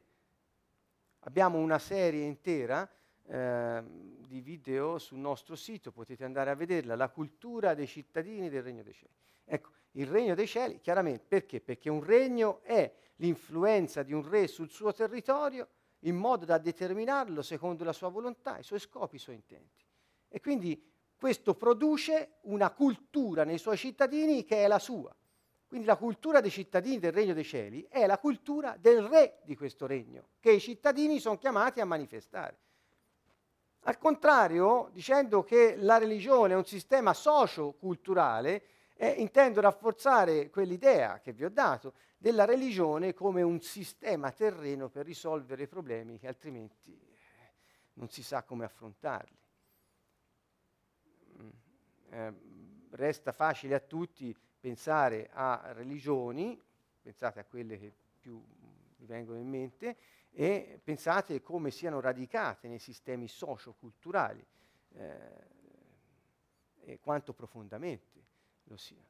Abbiamo una serie intera eh, di video sul nostro sito, potete andare a vederla, la cultura dei cittadini del Regno dei Cieli. Ecco, il Regno dei Cieli, chiaramente, perché? Perché un regno è l'influenza di un re sul suo territorio in modo da determinarlo secondo la sua volontà, i suoi scopi, i suoi intenti. E quindi questo produce una cultura nei suoi cittadini che è la sua. Quindi la cultura dei cittadini del regno dei cieli è la cultura del re di questo regno, che i cittadini sono chiamati a manifestare. Al contrario, dicendo che la religione è un sistema socio-culturale, eh, intendo rafforzare quell'idea che vi ho dato della religione come un sistema terreno per risolvere problemi che altrimenti eh, non si sa come affrontarli. Mm, eh, resta facile a tutti pensare a religioni, pensate a quelle che più vi vengono in mente, e pensate come siano radicate nei sistemi socio-culturali eh, e quanto profondamente lo siano.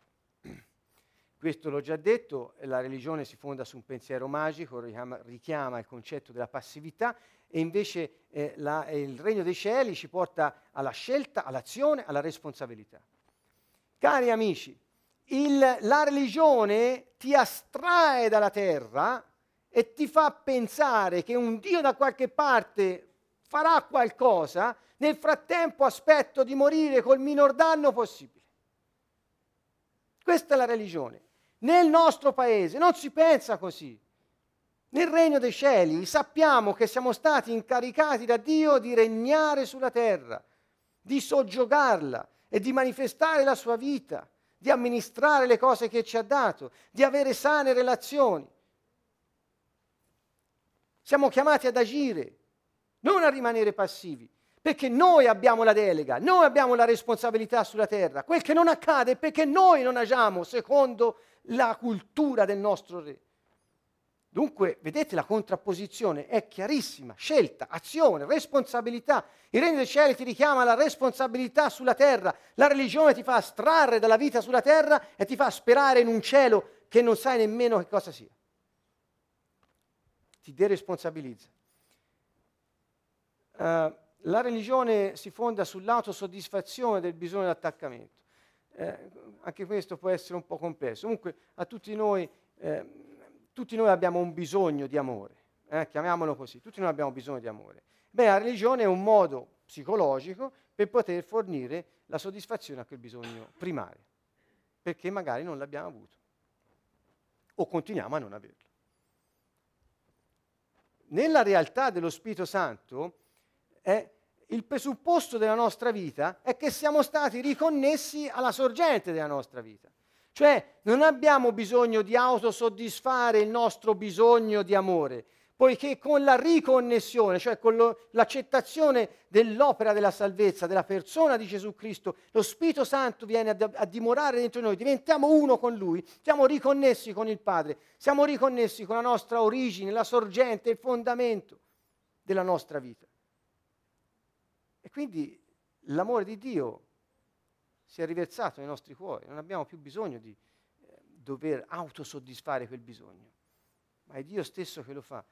Questo l'ho già detto, la religione si fonda su un pensiero magico, richiama, richiama il concetto della passività e invece eh, la, il regno dei cieli ci porta alla scelta, all'azione, alla responsabilità. Cari amici, il, la religione ti astrae dalla terra e ti fa pensare che un Dio da qualche parte farà qualcosa, nel frattempo aspetto di morire col minor danno possibile. Questa è la religione. Nel nostro paese non si pensa così. Nel regno dei cieli sappiamo che siamo stati incaricati da Dio di regnare sulla terra, di soggiogarla e di manifestare la sua vita, di amministrare le cose che ci ha dato, di avere sane relazioni. Siamo chiamati ad agire, non a rimanere passivi. Perché noi abbiamo la delega, noi abbiamo la responsabilità sulla terra. Quel che non accade è perché noi non agiamo secondo la cultura del nostro re. Dunque, vedete, la contrapposizione è chiarissima, scelta, azione, responsabilità. Il regno dei cieli ti richiama alla responsabilità sulla terra, la religione ti fa astrarre dalla vita sulla terra e ti fa sperare in un cielo che non sai nemmeno che cosa sia. Ti deresponsabilizza. Uh, la religione si fonda sull'autosoddisfazione del bisogno di attaccamento. Eh, anche questo può essere un po' complesso. Comunque a tutti noi, eh, tutti noi abbiamo un bisogno di amore, eh, chiamiamolo così, tutti noi abbiamo bisogno di amore. Beh, la religione è un modo psicologico per poter fornire la soddisfazione a quel bisogno primario, perché magari non l'abbiamo avuto o continuiamo a non averlo. Nella realtà dello Spirito Santo, è il presupposto della nostra vita è che siamo stati riconnessi alla sorgente della nostra vita. Cioè non abbiamo bisogno di autosoddisfare il nostro bisogno di amore, poiché con la riconnessione, cioè con lo, l'accettazione dell'opera della salvezza, della persona di Gesù Cristo, lo Spirito Santo viene a, a dimorare dentro noi, diventiamo uno con Lui, siamo riconnessi con il Padre, siamo riconnessi con la nostra origine, la sorgente, il fondamento della nostra vita. E quindi l'amore di Dio si è riversato nei nostri cuori, non abbiamo più bisogno di eh, dover autosoddisfare quel bisogno, ma è Dio stesso che lo fa.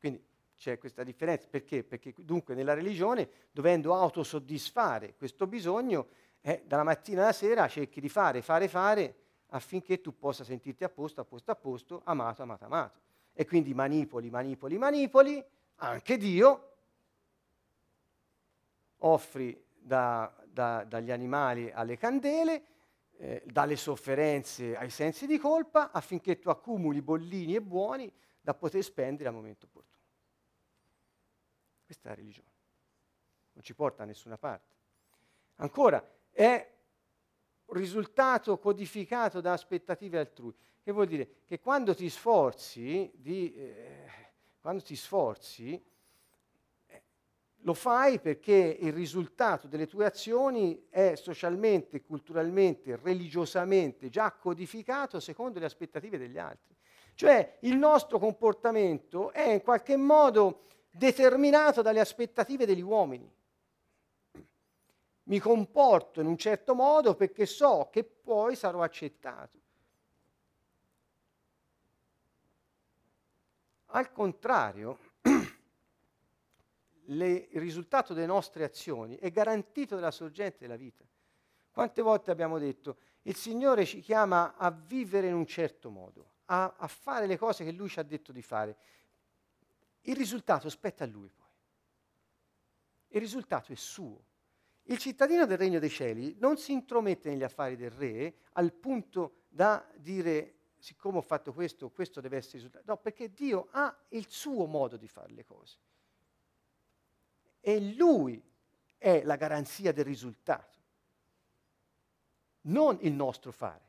Quindi c'è questa differenza, perché? Perché dunque nella religione, dovendo autosoddisfare questo bisogno, eh, dalla mattina alla sera cerchi di fare, fare, fare, affinché tu possa sentirti a posto, a posto, a posto, amato, amato, amato. E quindi manipoli, manipoli, manipoli, anche Dio, offri da, da, dagli animali alle candele, eh, dalle sofferenze ai sensi di colpa, affinché tu accumuli bollini e buoni da poter spendere al momento opportuno. Questa è la religione. Non ci porta da nessuna parte. Ancora, è un risultato codificato da aspettative altrui. Che vuol dire? Che quando ti sforzi di... Eh, quando ti sforzi, lo fai perché il risultato delle tue azioni è socialmente, culturalmente, religiosamente già codificato secondo le aspettative degli altri. Cioè il nostro comportamento è in qualche modo determinato dalle aspettative degli uomini. Mi comporto in un certo modo perché so che poi sarò accettato. Al contrario, le, il risultato delle nostre azioni è garantito dalla sorgente della vita. Quante volte abbiamo detto, il Signore ci chiama a vivere in un certo modo, a, a fare le cose che Lui ci ha detto di fare. Il risultato spetta a Lui poi. Il risultato è suo. Il cittadino del Regno dei Cieli non si intromette negli affari del Re al punto da dire siccome ho fatto questo, questo deve essere risultato. No, perché Dio ha il suo modo di fare le cose. E Lui è la garanzia del risultato, non il nostro fare.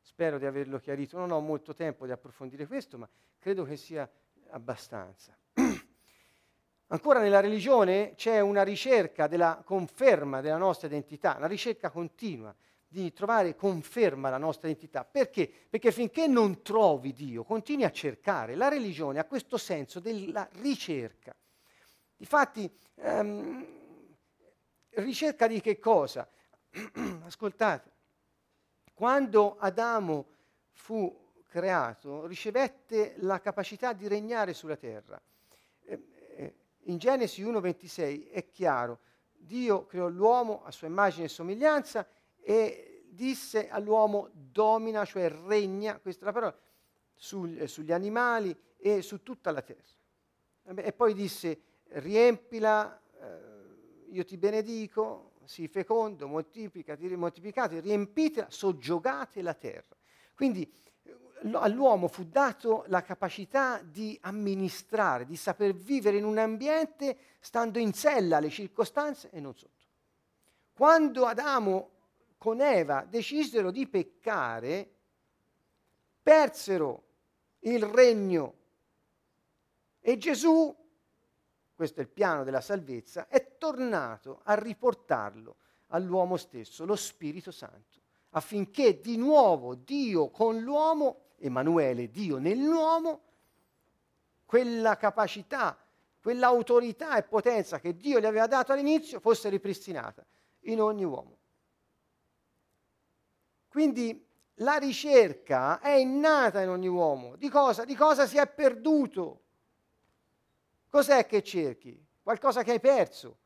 Spero di averlo chiarito. Non ho molto tempo di approfondire questo, ma credo che sia abbastanza. (clears throat) Ancora nella religione c'è una ricerca della conferma della nostra identità, una ricerca continua di trovare conferma alla nostra identità. Perché? Perché finché non trovi Dio, continui a cercare. La religione ha questo senso della ricerca. Difatti, ehm, ricerca di che cosa? (clears throat) Ascoltate, quando Adamo fu creato, ricevette la capacità di regnare sulla terra. Eh, eh, in Genesi 1:26 è chiaro, Dio creò l'uomo a sua immagine e somiglianza e disse all'uomo domina, cioè regna, questa è la parola, sugli, eh, sugli animali e su tutta la terra. E poi disse riempila, eh, io ti benedico, sii fecondo, moltiplicati, moltiplicate, riempite, soggiogate la terra. Quindi all'uomo fu dato la capacità di amministrare, di saper vivere in un ambiente stando in sella alle circostanze e non sotto. Quando Adamo con Eva decisero di peccare, persero il regno e Gesù, questo è il piano della salvezza, è tornato a riportarlo all'uomo stesso, lo Spirito Santo, affinché di nuovo Dio con l'uomo Emanuele, Dio nell'uomo, quella capacità, quell'autorità e potenza che Dio gli aveva dato all'inizio fosse ripristinata in ogni uomo. Quindi la ricerca è innata in ogni uomo. Di cosa? Di cosa si è perduto? Cos'è che cerchi? Qualcosa che hai perso.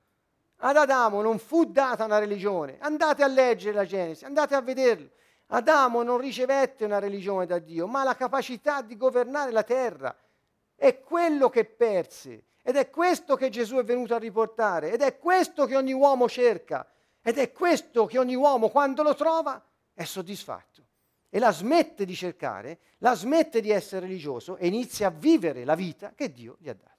Ad Adamo non fu data una religione. Andate a leggere la Genesi, andate a vederlo. Adamo non ricevette una religione da Dio, ma la capacità di governare la terra. È quello che perse. Ed è questo che Gesù è venuto a riportare. Ed è questo che ogni uomo cerca. Ed è questo che ogni uomo, quando lo trova, è soddisfatto. E la smette di cercare, la smette di essere religioso e inizia a vivere la vita che Dio gli ha dato.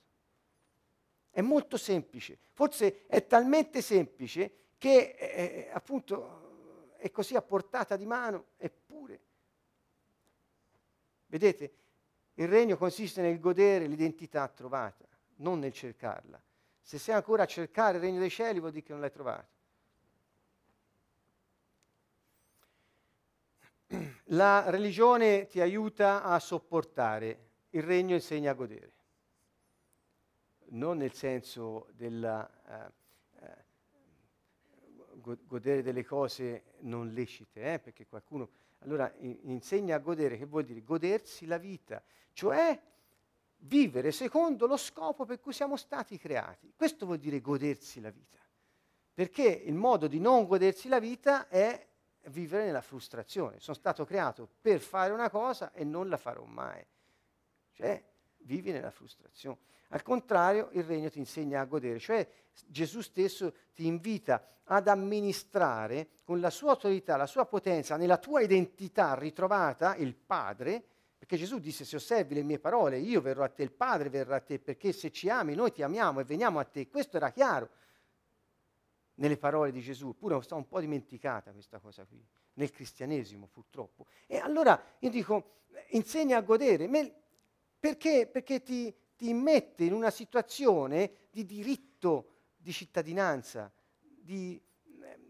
È molto semplice. Forse è talmente semplice che eh, eh appunto è così a portata di mano, eppure. Vedete, il regno consiste nel godere l'identità trovata, non nel cercarla. Se sei ancora a cercare il regno dei cieli vuol dire che non l'hai trovato. La religione ti aiuta a sopportare, il regno insegna a godere. Non nel senso della... Uh, godere delle cose non lecite, eh? perché qualcuno allora insegna a godere, che vuol dire godersi la vita, cioè vivere secondo lo scopo per cui siamo stati creati. Questo vuol dire godersi la vita, perché il modo di non godersi la vita è vivere nella frustrazione. Sono stato creato per fare una cosa e non la farò mai. Cioè, vivi nella frustrazione. Al contrario, il regno ti insegna a godere, cioè Gesù stesso ti invita ad amministrare con la sua autorità, la sua potenza, nella tua identità ritrovata, il Padre, perché Gesù disse se osservi le mie parole, io verrò a te, il Padre verrà a te, perché se ci ami noi ti amiamo e veniamo a te. Questo era chiaro nelle parole di Gesù, eppure sta un po' dimenticata questa cosa qui, nel cristianesimo purtroppo. E allora io dico, insegna a godere, perché? Perché ti, ti mette in una situazione di diritto di cittadinanza, di,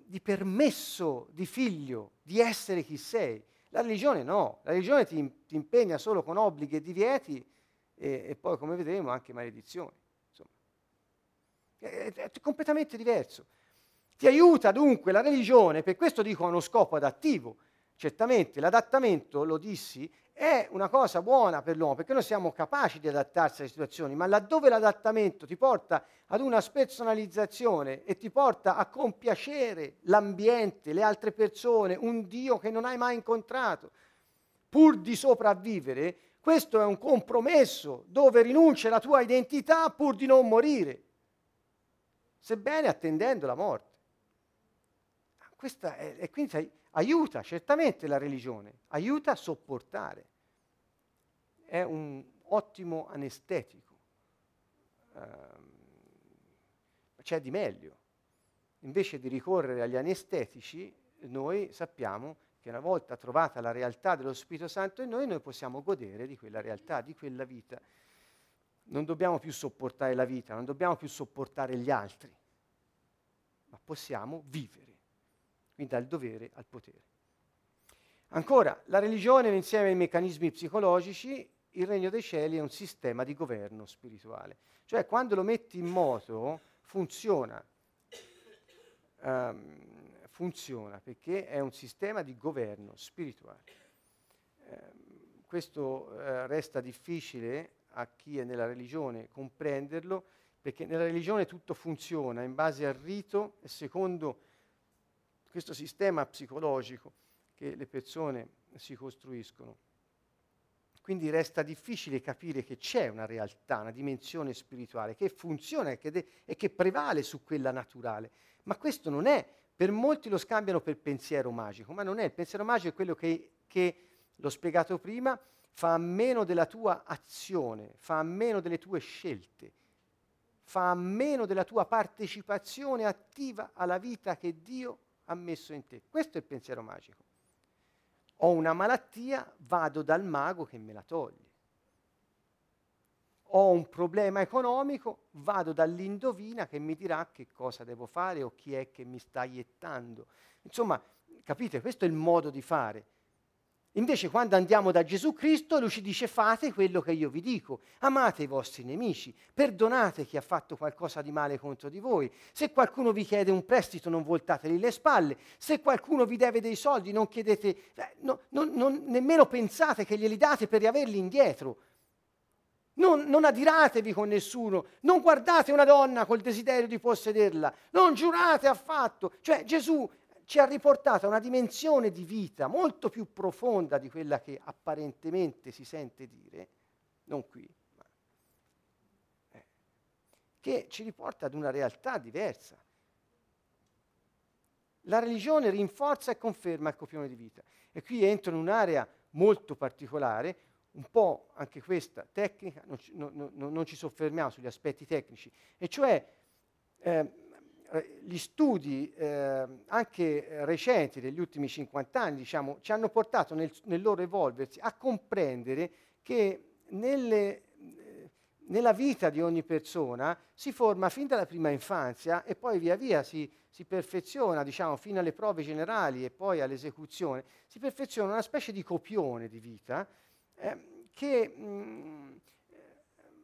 di, permesso di figlio, di essere chi sei. La religione no, la religione ti, ti impegna solo con obblighi e divieti e, e, poi, come vedremo, anche maledizioni. Insomma. È, è, completamente diverso. Ti aiuta dunque la religione, per questo dico a uno scopo adattivo. Certamente l'adattamento, lo dissi, è una cosa buona per l'uomo perché noi siamo capaci di adattarsi alle situazioni, ma laddove l'adattamento ti porta ad una spersonalizzazione e ti porta a compiacere l'ambiente, le altre persone, un Dio che non hai mai incontrato, pur di sopravvivere, questo è un compromesso dove rinunci alla tua identità pur di non morire, sebbene attendendo la morte. Questa è, e quindi aiuta certamente la religione, aiuta a sopportare. È un ottimo anestetico. Uh, c'è di meglio. Invece di ricorrere agli anestetici, noi sappiamo che una volta trovata la realtà dello Spirito Santo in noi, noi possiamo godere di quella realtà, di quella vita. Non dobbiamo più sopportare la vita, non dobbiamo più sopportare gli altri, ma possiamo vivere quindi dal dovere al potere. Ancora, la religione insieme ai meccanismi psicologici, il regno dei cieli è un sistema di governo spirituale. Cioè quando lo metti in moto funziona, um, funziona perché è un sistema di governo spirituale. Um, questo uh, resta difficile a chi è nella religione comprenderlo, perché nella religione tutto funziona in base al rito e secondo questo sistema psicologico che le persone si costruiscono. Quindi resta difficile capire che c'è una realtà, una dimensione spirituale che funziona e che, de- e che prevale su quella naturale. Ma questo non è, per molti lo scambiano per pensiero magico, ma non è. Il pensiero magico è quello che, che l'ho spiegato prima, fa a meno della tua azione, fa a meno delle tue scelte, fa a meno della tua partecipazione attiva alla vita che Dio ha messo in te. Questo è il pensiero magico. Ho una malattia, vado dal mago che me la toglie. Ho un problema economico, vado dall'indovina che mi dirà che cosa devo fare o chi è che mi sta iettando. Insomma, capite, questo è il modo di fare. Invece quando andiamo da Gesù Cristo, lui ci dice fate quello che io vi dico, amate i vostri nemici, perdonate chi ha fatto qualcosa di male contro di voi, se qualcuno vi chiede un prestito non voltateli le spalle, se qualcuno vi deve dei soldi non chiedete, eh, no, non, non, nemmeno pensate che glieli date per riaverli indietro. Non, non adiratevi con nessuno, non guardate una donna col desiderio di possederla, non giurate affatto. Cioè Gesù ci ha riportato a una dimensione di vita molto più profonda di quella che apparentemente si sente dire, non qui, ma, eh, che ci riporta ad una realtà diversa. La religione rinforza e conferma il copione di vita. E qui entro in un'area molto particolare, un po' anche questa tecnica, non ci, no, no, non ci soffermiamo sugli aspetti tecnici, e cioè eh, gli studi eh, anche recenti degli ultimi 50 anni diciamo, ci hanno portato nel, nel, loro evolversi a comprendere che nelle, eh, nella vita di ogni persona si forma fin dalla prima infanzia e poi via via si, si perfeziona diciamo, fino alle prove generali e poi all'esecuzione, si perfeziona una specie di copione di vita eh, che mh, mm,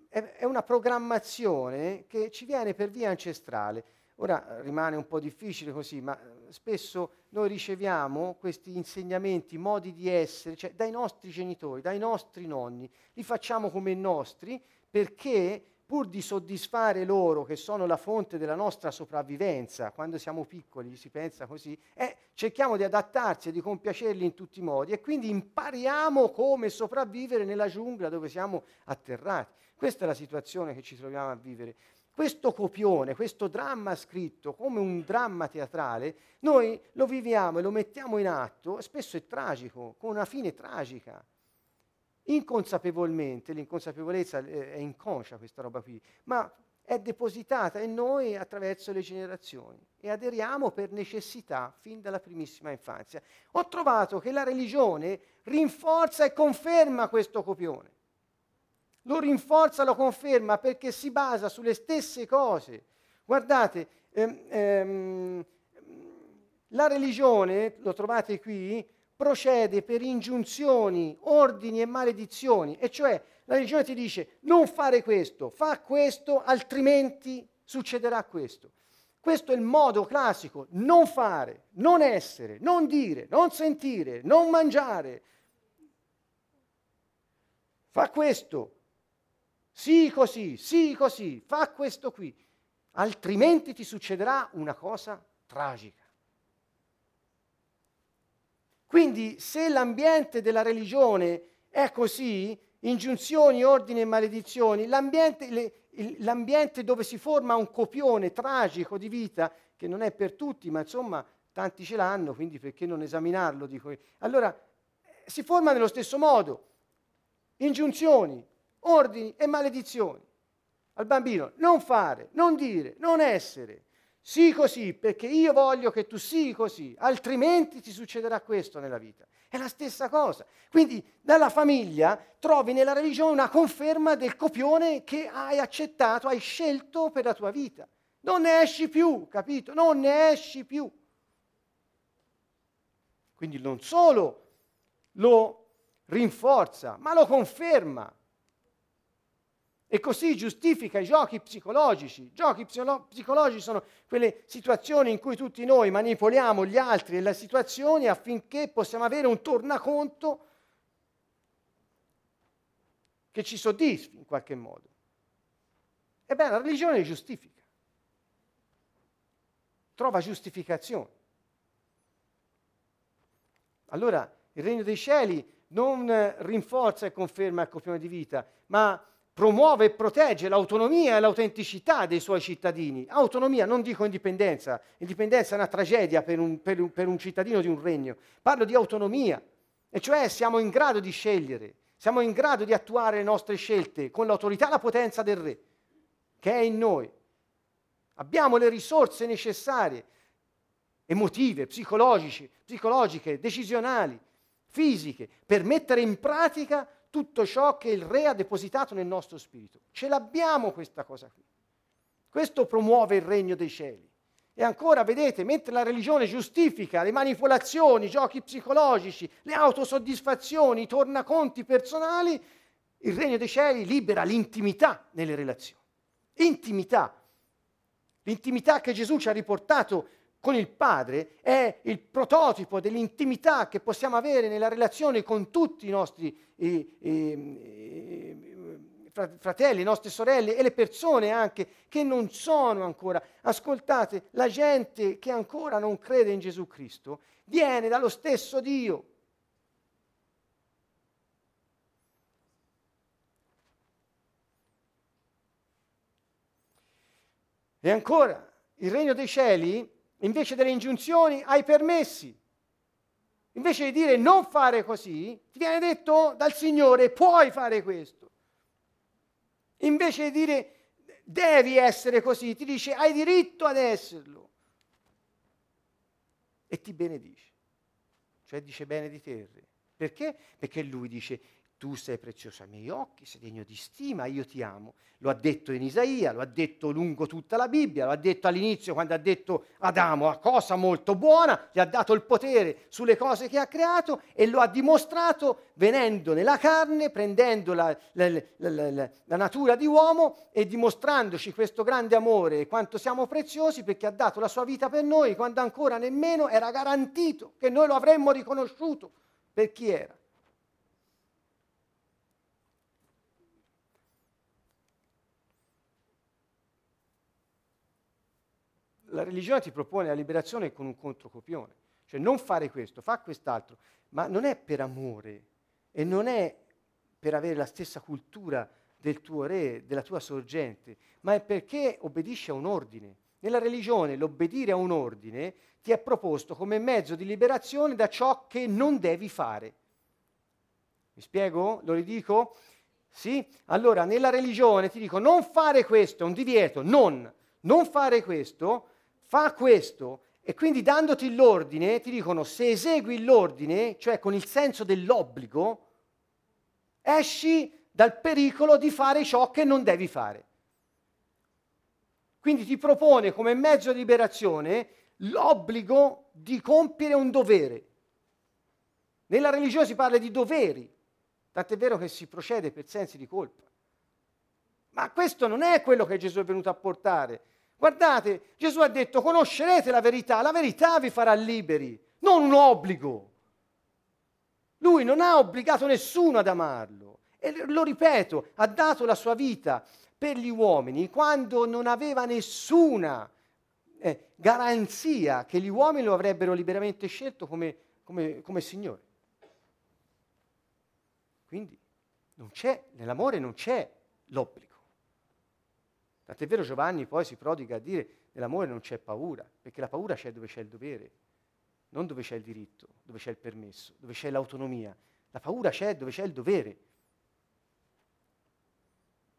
è una programmazione che ci viene per via ancestrale. Ora rimane un po' difficile così, ma eh, spesso noi riceviamo questi insegnamenti, modi di essere, cioè dai nostri genitori, dai nostri nonni, li facciamo come nostri perché pur di soddisfare loro, che sono la fonte della nostra sopravvivenza, quando siamo piccoli si pensa così, eh, cerchiamo di adattarci e di compiacerli in tutti i modi e quindi impariamo come sopravvivere nella giungla dove siamo atterrati. Questa è la situazione che ci troviamo a vivere. Questo copione, questo dramma scritto come un dramma teatrale, noi lo viviamo e lo mettiamo in atto, spesso è tragico, con una fine tragica. Inconsapevolmente, l'inconsapevolezza è inconscia questa roba qui, ma è depositata in noi attraverso le generazioni e aderiamo per necessità fin dalla primissima infanzia. Ho trovato che la religione rinforza e conferma questo copione lo rinforza, lo conferma perché si basa sulle stesse cose. Guardate, ehm, ehm, la religione, lo trovate qui, procede per ingiunzioni, ordini e maledizioni, e cioè la religione ti dice non fare questo, fa questo, altrimenti succederà questo. Questo è il modo classico, non fare, non essere, non dire, non sentire, non mangiare. Fa questo, sì così, sì così, fa questo qui, altrimenti ti succederà una cosa tragica. Quindi se l'ambiente della religione è così, ingiunzioni, ordini e maledizioni, l'ambiente, le, il, l'ambiente dove si forma un copione tragico di vita, che non è per tutti, ma insomma tanti ce l'hanno, quindi perché non esaminarlo? Dico. Allora, si forma nello stesso modo. Ingiunzioni, ordini e maledizioni al bambino. Non fare, non dire, non essere. Sii così perché io voglio che tu sii così, altrimenti ti succederà questo nella vita. È la stessa cosa. Quindi dalla famiglia trovi nella religione una conferma del copione che hai accettato, hai scelto per la tua vita. Non ne esci più, capito? Non ne esci più. Quindi non solo lo rinforza, ma lo conferma. E così giustifica i giochi psicologici. Giochi psicolo- psicologici sono quelle situazioni in cui tutti noi manipoliamo gli altri e le situazioni affinché possiamo avere un tornaconto che ci soddisfi in qualche modo. Ebbene, la religione giustifica, trova giustificazione. Allora, il regno dei cieli non rinforza e conferma il copione di vita, ma promuove e protegge l'autonomia e l'autenticità dei suoi cittadini. Autonomia, non dico indipendenza, indipendenza è una tragedia per un, per un, per un cittadino di un regno, parlo di autonomia, e cioè siamo in grado di scegliere, siamo in grado di attuare le nostre scelte con l'autorità e la potenza del Re, che è in noi. Abbiamo le risorse necessarie, emotive, psicologiche, decisionali, fisiche, per mettere in pratica tutto ciò che il Re ha depositato nel nostro spirito. Ce l'abbiamo questa cosa qui. Questo promuove il regno dei cieli. E ancora, vedete, mentre la religione giustifica le manipolazioni, i giochi psicologici, le autosoddisfazioni, i tornaconti personali, il regno dei cieli libera l'intimità nelle relazioni. Intimità. L'intimità che Gesù ci ha riportato con il Padre è il prototipo dell'intimità che possiamo avere nella relazione con tutti i nostri eh, eh, fratelli, nostre sorelle e le persone anche che non sono ancora. Ascoltate, la gente che ancora non crede in Gesù Cristo viene dallo stesso Dio. E ancora, il regno dei cieli invece delle ingiunzioni hai permessi. Invece di dire non fare così, ti viene detto dal Signore puoi fare questo. Invece di dire devi essere così, ti dice hai diritto ad esserlo. E ti benedice. Cioè dice bene di te. Perché? Perché lui dice tu sei prezioso ai miei occhi, sei degno di stima, io ti amo. Lo ha detto in Isaia, lo ha detto lungo tutta la Bibbia, lo ha detto all'inizio quando ha detto Adamo, una cosa molto buona, gli ha dato il potere sulle cose che ha creato e lo ha dimostrato venendo nella carne, prendendo la, la, la, la natura di uomo e dimostrandoci questo grande amore e quanto siamo preziosi perché ha dato la sua vita per noi quando ancora nemmeno era garantito che noi lo avremmo riconosciuto per chi era. La religione ti propone la liberazione con un controcopione, cioè non fare questo, fa quest'altro, ma non è per amore e non è per avere la stessa cultura del tuo re, della tua sorgente, ma è perché obbedisci a un ordine. Nella religione l'obbedire a un ordine ti è proposto come mezzo di liberazione da ciò che non devi fare. Mi spiego? Lo ridico? Sì? Allora, nella religione ti dico non fare questo, è un divieto, non, non fare questo, fa questo e quindi dandoti l'ordine ti dicono se esegui l'ordine, cioè con il senso dell'obbligo, esci dal pericolo di fare ciò che non devi fare. Quindi ti propone come mezzo di liberazione l'obbligo di compiere un dovere. Nella religione si parla di doveri, tant'è vero che si procede per sensi di colpa. Ma questo non è quello che Gesù è venuto a portare. Guardate, Gesù ha detto conoscerete la verità, la verità vi farà liberi, non un obbligo. Lui non ha obbligato nessuno ad amarlo. E lo ripeto, ha dato la sua vita per gli uomini quando non aveva nessuna eh, garanzia che gli uomini lo avrebbero liberamente scelto come, come, come Signore. Quindi non nell'amore non c'è l'obbligo. Tant'è vero Giovanni poi si prodiga a dire nell'amore non c'è paura, perché la paura c'è dove c'è il dovere, non dove c'è il diritto, dove c'è il permesso, dove c'è l'autonomia. La paura c'è dove c'è il dovere.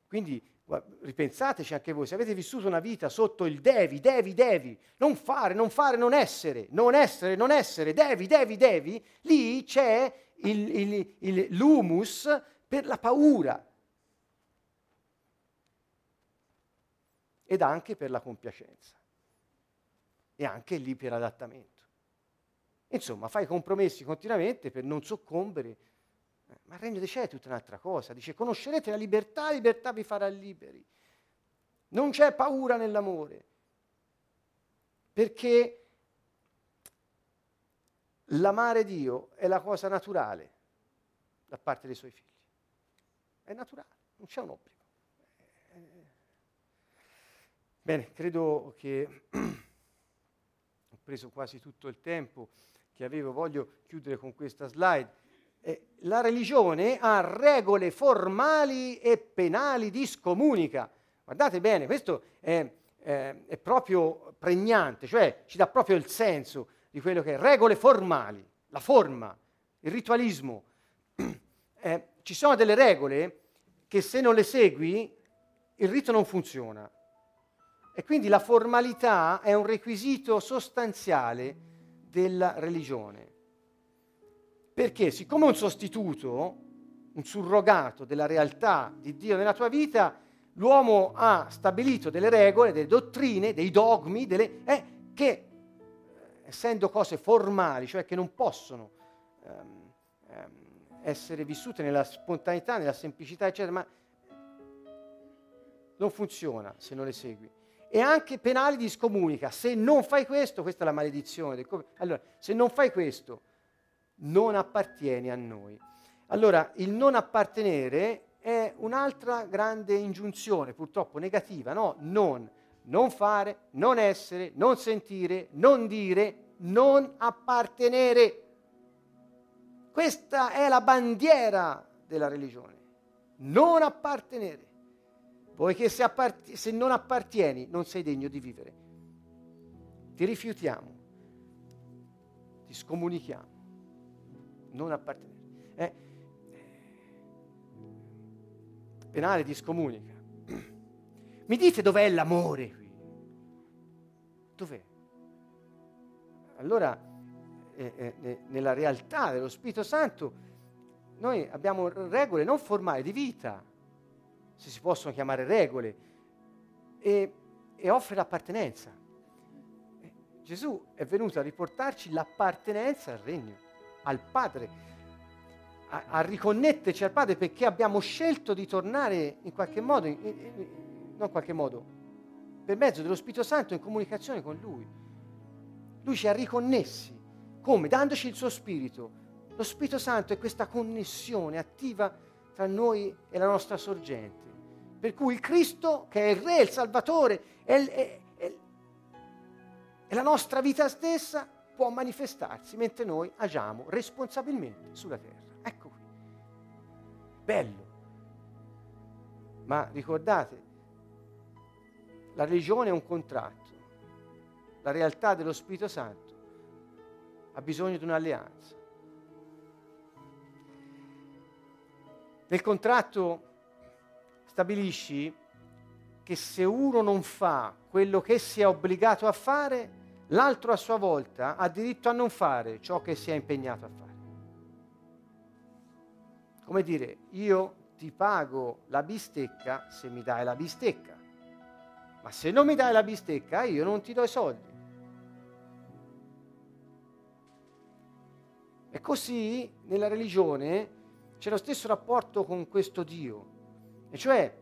Quindi ripensateci anche voi, se avete vissuto una vita sotto il devi, devi, devi, non fare, non fare, non essere, non essere, non essere, devi, devi, devi, lì c'è il, il, il, l'humus per la paura, ed anche per la compiacenza e anche lì per adattamento. Insomma, fai compromessi continuamente per non soccombere, eh, ma il regno dei cieli è tutta un'altra cosa. Dice, conoscerete la libertà, la libertà vi farà liberi. Non c'è paura nell'amore, perché l'amare Dio è la cosa naturale da parte dei suoi figli. È naturale, non c'è un obbligo. Bene, credo che ho preso quasi tutto il tempo che avevo, voglio chiudere con questa slide. eh, la religione ha regole formali e penali di scomunica. Guardate bene, questo è, eh, è proprio pregnante, cioè ci dà proprio il senso di quello che è regole formali, la forma, il ritualismo. Eh, ci sono delle regole che se non le segui il rito non funziona. E quindi la formalità è un requisito sostanziale della religione. Perché siccome un sostituto, un surrogato della realtà di Dio nella tua vita, l'uomo ha stabilito delle regole, delle dottrine, dei dogmi, delle, eh, che essendo cose formali, cioè che non possono ehm, ehm, essere vissute nella spontaneità, nella semplicità, eccetera, ma non funziona se non le segui. E anche penali di scomunica. Se non fai questo, questa è la maledizione. Del... Allora, se non fai questo, non appartieni a noi. Allora, il non appartenere è un'altra grande ingiunzione, purtroppo negativa, no? Non, non fare, non essere, non sentire, non dire, non appartenere. Questa è la bandiera della religione. Non appartenere poiché se, appart- se non appartieni non sei degno di vivere. Ti rifiutiamo, ti scomunichiamo, non appartenere. Eh, penale ti scomunica. (clears throat) Mi dite dov'è l'amore qui? Dov'è? Allora, eh, eh, nella realtà dello Spirito Santo, noi abbiamo regole non formali di vita se si possono chiamare regole, e, e offre l'appartenenza. Gesù è venuto a riportarci l'appartenenza al regno, al Padre, a, a riconnetterci al Padre perché abbiamo scelto di tornare in qualche modo, in, in, in, non in qualche modo, per mezzo dello Spirito Santo in comunicazione con Lui. Lui ci ha riconnessi. Come? Dandoci il suo Spirito. Lo Spirito Santo è questa connessione attiva tra noi e la nostra sorgente. Per cui il Cristo, che è il Re, il Salvatore, è, è, è, è la nostra vita stessa, può manifestarsi mentre noi agiamo responsabilmente sulla terra. Ecco qui. Bello. Ma ricordate, la religione è un contratto, la realtà dello Spirito Santo ha bisogno di un'alleanza. Nel contratto stabilisci che se uno non fa quello che si è obbligato a fare, l'altro a sua volta ha diritto a non fare ciò che si è impegnato a fare. Come dire, io ti pago la bistecca se mi dai la bistecca, ma se non mi dai la bistecca io non ti do i soldi. E così nella religione c'è lo stesso rapporto con questo Dio. E cioè,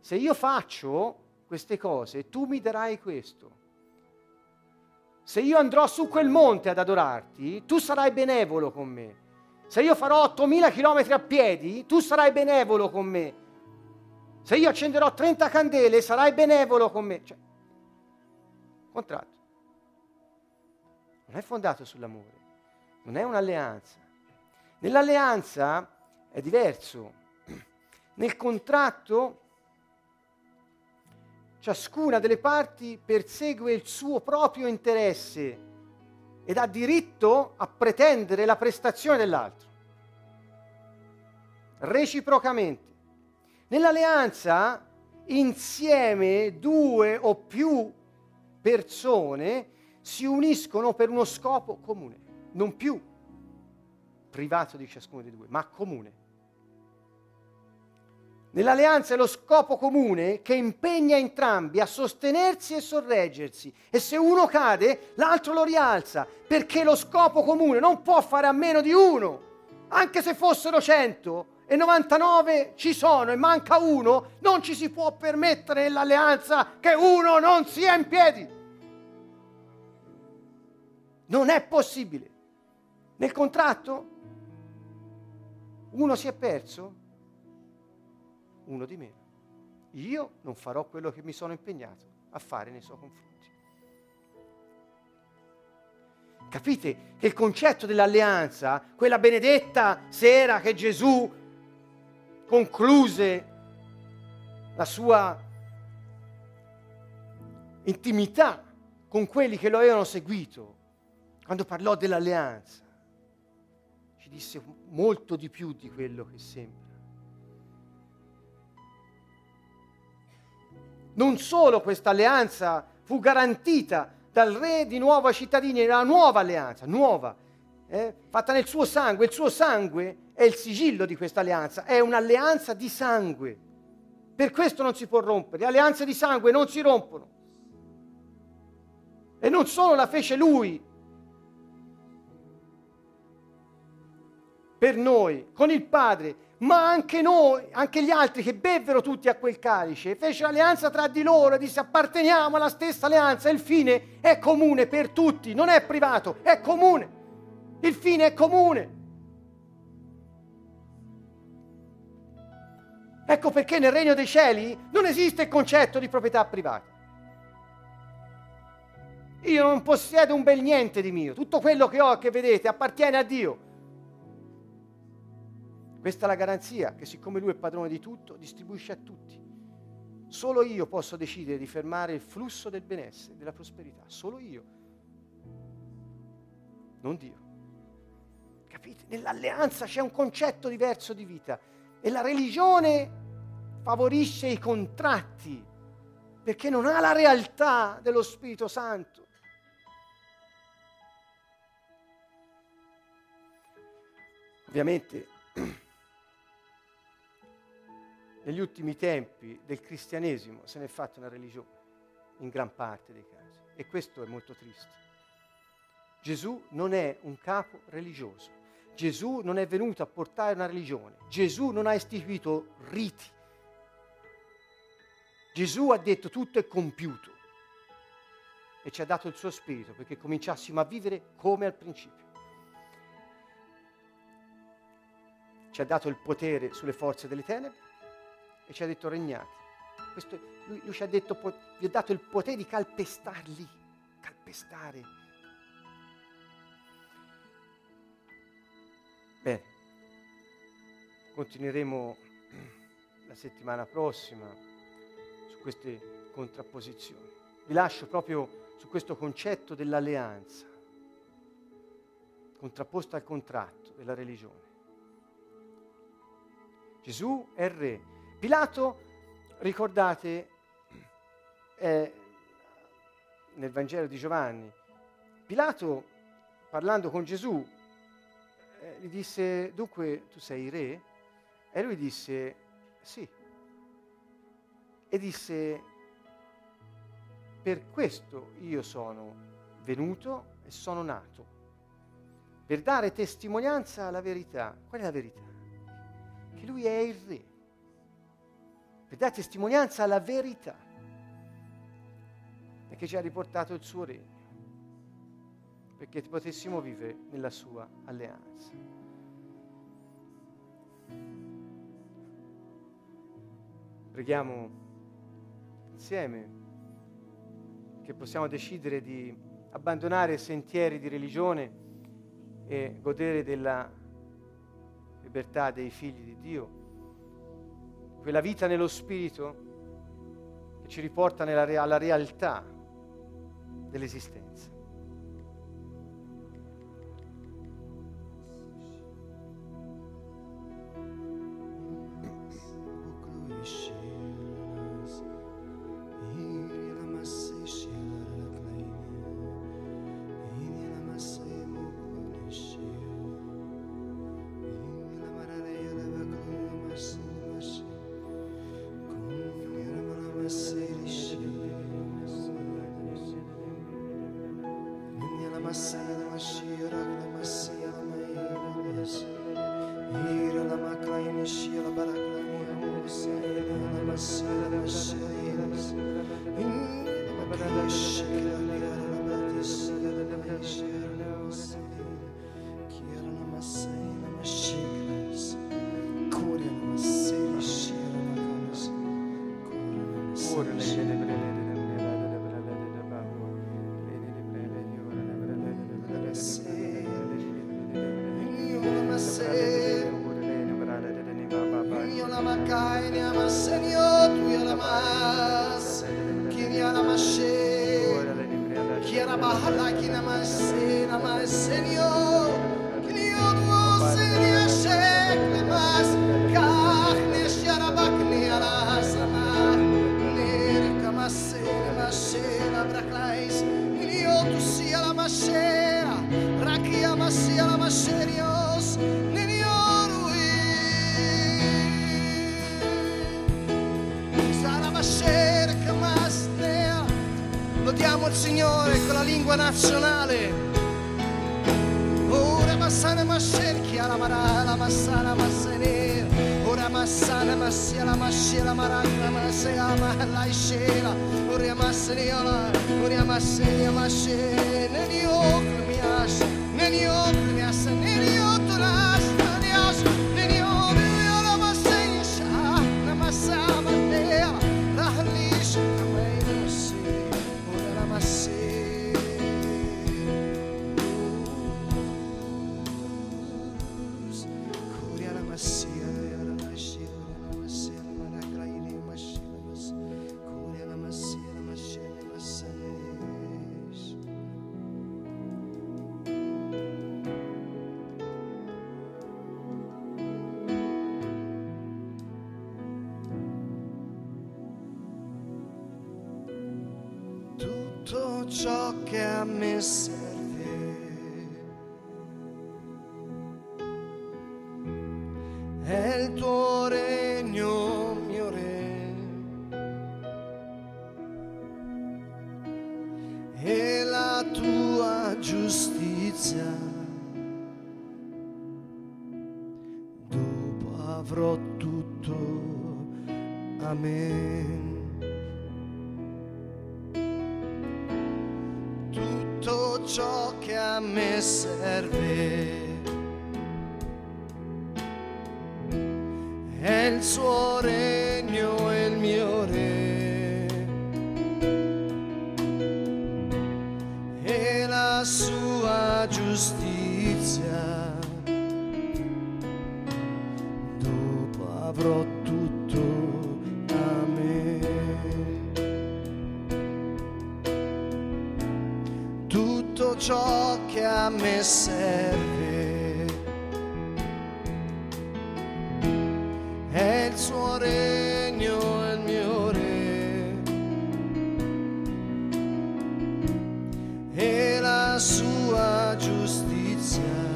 se io faccio queste cose, tu mi darai questo. Se io andrò su quel monte ad adorarti, tu sarai benevolo con me. Se io farò 8000 km a piedi, tu sarai benevolo con me. Se io accenderò 30 candele, sarai benevolo con me. Cioè, contratto. Non è fondato sull'amore, non è un'alleanza. Nell'alleanza è diverso. Nel contratto ciascuna delle parti persegue il suo proprio interesse ed ha diritto a pretendere la prestazione dell'altro, reciprocamente. Nell'alleanza, insieme due o più persone si uniscono per uno scopo comune, non più privato di ciascuno dei due, ma comune. Nell'alleanza è lo scopo comune che impegna entrambi a sostenersi e sorreggersi. E se uno cade, l'altro lo rialza, perché lo scopo comune non può fare a meno di uno. Anche se fossero 100 e 99 ci sono e manca uno, non ci si può permettere nell'alleanza che uno non sia in piedi. Non è possibile. Nel contratto uno si è perso, uno di meno. Io non farò quello che mi sono impegnato a fare nei suoi confronti. Capite che il concetto dell'alleanza, quella benedetta sera che Gesù concluse la sua intimità con quelli che lo avevano seguito, quando parlò dell'alleanza, ci disse molto di più di quello che sembra. Non solo questa alleanza fu garantita dal re di nuovo ai cittadini, era una nuova alleanza, nuova, eh, fatta nel suo sangue. Il suo sangue è il sigillo di questa alleanza, è un'alleanza di sangue. Per questo non si può rompere. Le alleanze di sangue non si rompono. E non solo la fece lui per noi, con il Padre, ma anche noi, anche gli altri che bevvero tutti a quel calice, fece alleanza tra di loro e disse apparteniamo alla stessa alleanza, il fine è comune per tutti, non è privato, è comune. Il fine è comune. Ecco perché nel regno dei cieli non esiste il concetto di proprietà privata. Io non possiedo un bel niente di mio, tutto quello che ho che vedete appartiene a Dio. Questa è la garanzia che siccome Lui è padrone di tutto, distribuisce a tutti. Solo io posso decidere di fermare il flusso del benessere, della prosperità, solo io, non Dio. Capite? Nell'alleanza c'è un concetto diverso di vita e la religione favorisce i contratti perché non ha la realtà dello Spirito Santo. Ovviamente (clears throat) negli ultimi tempi del cristianesimo se ne è fatta una religione, in gran parte dei casi, e questo è molto triste. Gesù non è un capo religioso, Gesù non è venuto a portare una religione, Gesù non ha istituito riti, Gesù ha detto tutto è compiuto. E ci ha dato il suo spirito perché cominciassimo a vivere come al principio. Ci ha dato il potere sulle forze delle tenebre e ci ha detto regnate. Questo, lui, lui, ci ha detto, vi ho dato il potere di calpestarli, calpestare. Bene, continueremo la settimana prossima su queste contrapposizioni. Vi lascio proprio su questo concetto dell'alleanza, contrapposto al contratto della religione. Gesù è re, Pilato, ricordate, è nel Vangelo di Giovanni, Pilato, parlando con Gesù, eh, gli disse, dunque tu sei re? E lui disse, sì. E disse, per questo io sono venuto e sono nato, per dare testimonianza alla verità. Qual è la verità? Che lui è il re per dare testimonianza alla verità e che ci ha riportato il suo regno perché potessimo vivere nella sua alleanza. Preghiamo insieme che possiamo decidere di abbandonare sentieri di religione e godere della libertà dei figli di Dio quella vita nello spirito che ci riporta nella, alla realtà dell'esistenza. Signore con la lingua nazionale. Ora massana mascerchia la mara la massana massene Ora massana massia la mascia la maragna massia ma la scena Ora massene la ora massene masce Neni occhi mi as Neni occhi mi as ciò che a me serve è il tuo regno, mio re, e la tua giustizia. Dopo avrò tutto, amen. Ciò che a me serve. è il suo regno a me serve. È il suo regno il mio re. E la sua giustizia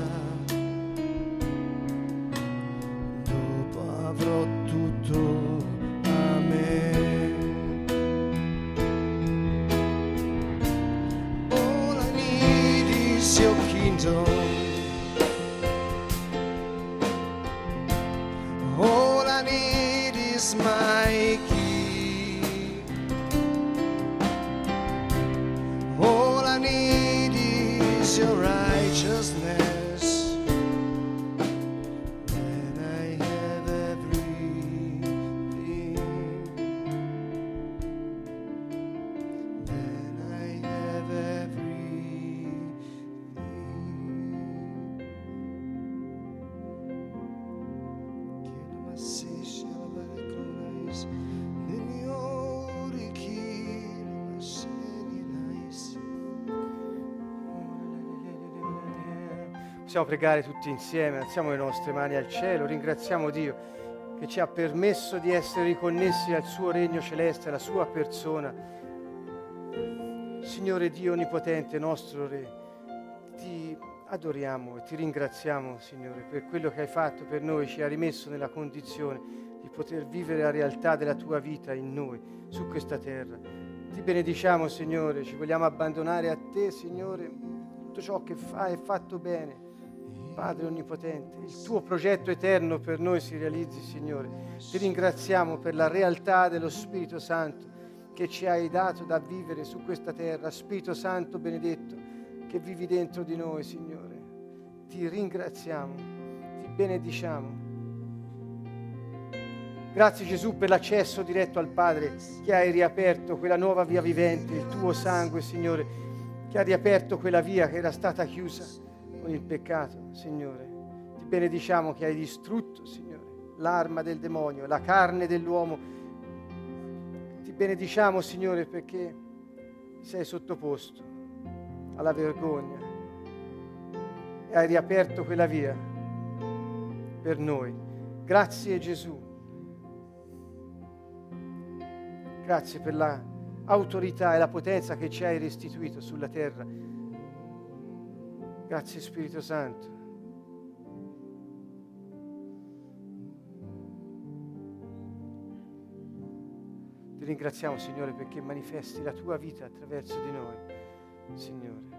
Possiamo pregare tutti insieme, alziamo le nostre mani al cielo, ringraziamo Dio che ci ha permesso di essere riconnessi al suo regno celeste, alla sua persona. Signore Dio Onnipotente, nostro Re, ti adoriamo e ti ringraziamo, Signore, per quello che hai fatto per noi, ci ha rimesso nella condizione di poter vivere la realtà della tua vita in noi, su questa terra. Ti benediciamo, Signore, ci vogliamo abbandonare a te, Signore. Tutto ciò che fai è fatto bene. Padre Onnipotente, il tuo progetto eterno per noi si realizzi, Signore. Ti ringraziamo per la realtà dello Spirito Santo che ci hai dato da vivere su questa terra. Spirito Santo benedetto, che vivi dentro di noi, Signore. Ti ringraziamo, ti benediciamo. Grazie Gesù per l'accesso diretto al Padre che hai riaperto quella nuova via vivente, il tuo sangue, Signore, che ha riaperto quella via che era stata chiusa con il peccato, Signore. Ti benediciamo che hai distrutto, Signore, l'arma del demonio, la carne dell'uomo. Ti benediciamo, Signore, perché sei sottoposto alla vergogna e hai riaperto quella via per noi. Grazie Gesù. Grazie per l'autorità e la potenza che ci hai restituito sulla terra. Grazie Spirito Santo. Ti ringraziamo Signore perché manifesti la tua vita attraverso di noi, Signore.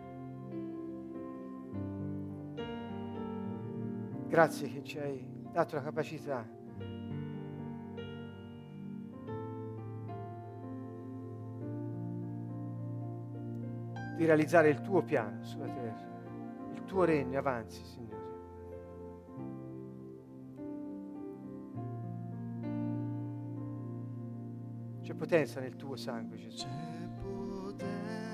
Grazie che ci hai dato la capacità di realizzare il tuo piano sulla terra, tuo regno avanzi, Signore. C'è potenza nel tuo sangue, Gesù. C'è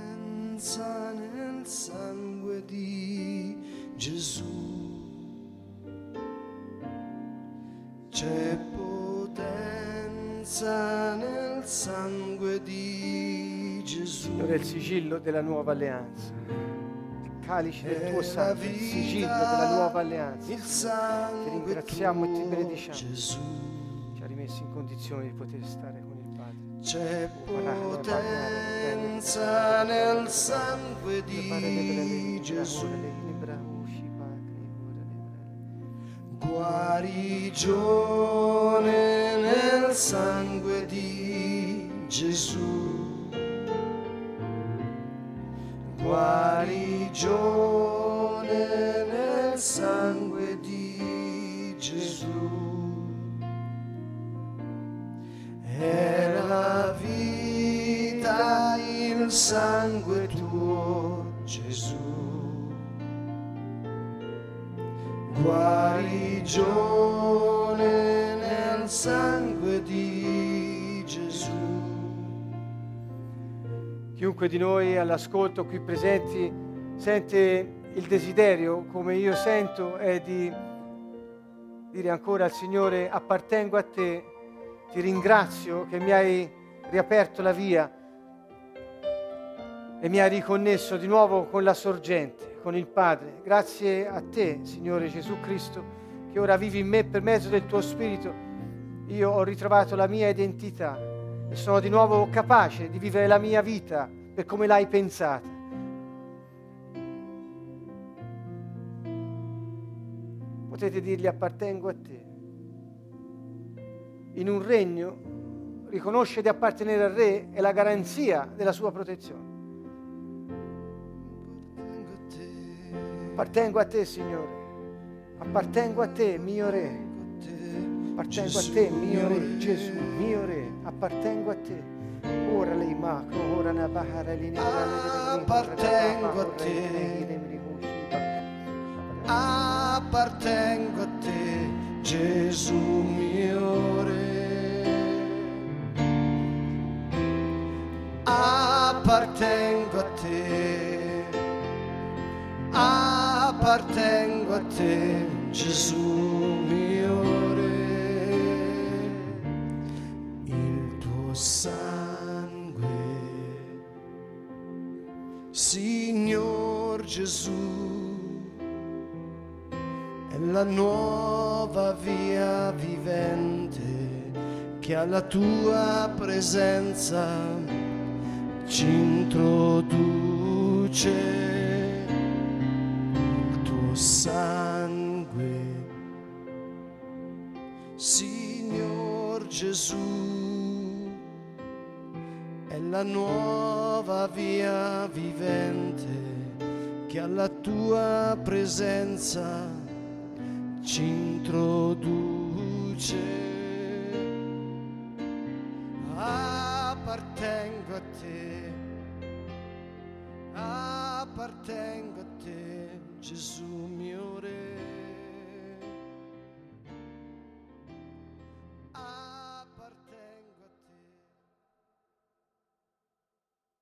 potenza nel sangue di Gesù. C'è potenza nel sangue di Gesù. Signore, è il sigillo della nuova alleanza. Il calice del tuo sangue, il sigillo della nuova alleanza. Ti ringraziamo e ti benediciamo. Gesù. Ci ha rimesso in condizione di poter stare con il Padre. C'è potenza nel sangue di Gesù. Guarigione nel sangue di Gesù. Guarigione nel sangue di Gesù. È la vita il sangue tuo, Gesù. Guarigione nel sangue Chiunque di noi all'ascolto qui presenti sente il desiderio, come io sento, è di dire ancora al Signore appartengo a te, ti ringrazio che mi hai riaperto la via e mi hai riconnesso di nuovo con la sorgente, con il Padre. Grazie a te, Signore Gesù Cristo, che ora vivi in me per mezzo del tuo Spirito. Io ho ritrovato la mia identità e sono di nuovo capace di vivere la mia vita per come l'hai pensata. Potete dirgli appartengo a te. In un regno riconosce di appartenere al Re è la garanzia della sua protezione. Appartengo a te, Signore. Appartengo a te, mio Re. Appartengo a te, mio Re, Gesù, mio Re. Appartengo a te. Ora lei maco, ora na bahara ne Appartengo a te. Appartengo a te, Gesù mio Re. Appartengo a te. Appartengo a te, Gesù mio Re. Sangue, Signor Gesù, è la nuova via vivente che alla tua presenza ci introduce il tuo sangue, Signor Gesù, la nuova via vivente che alla tua presenza ci introduce. Appartengo a te, appartengo a te, Gesù mio Re.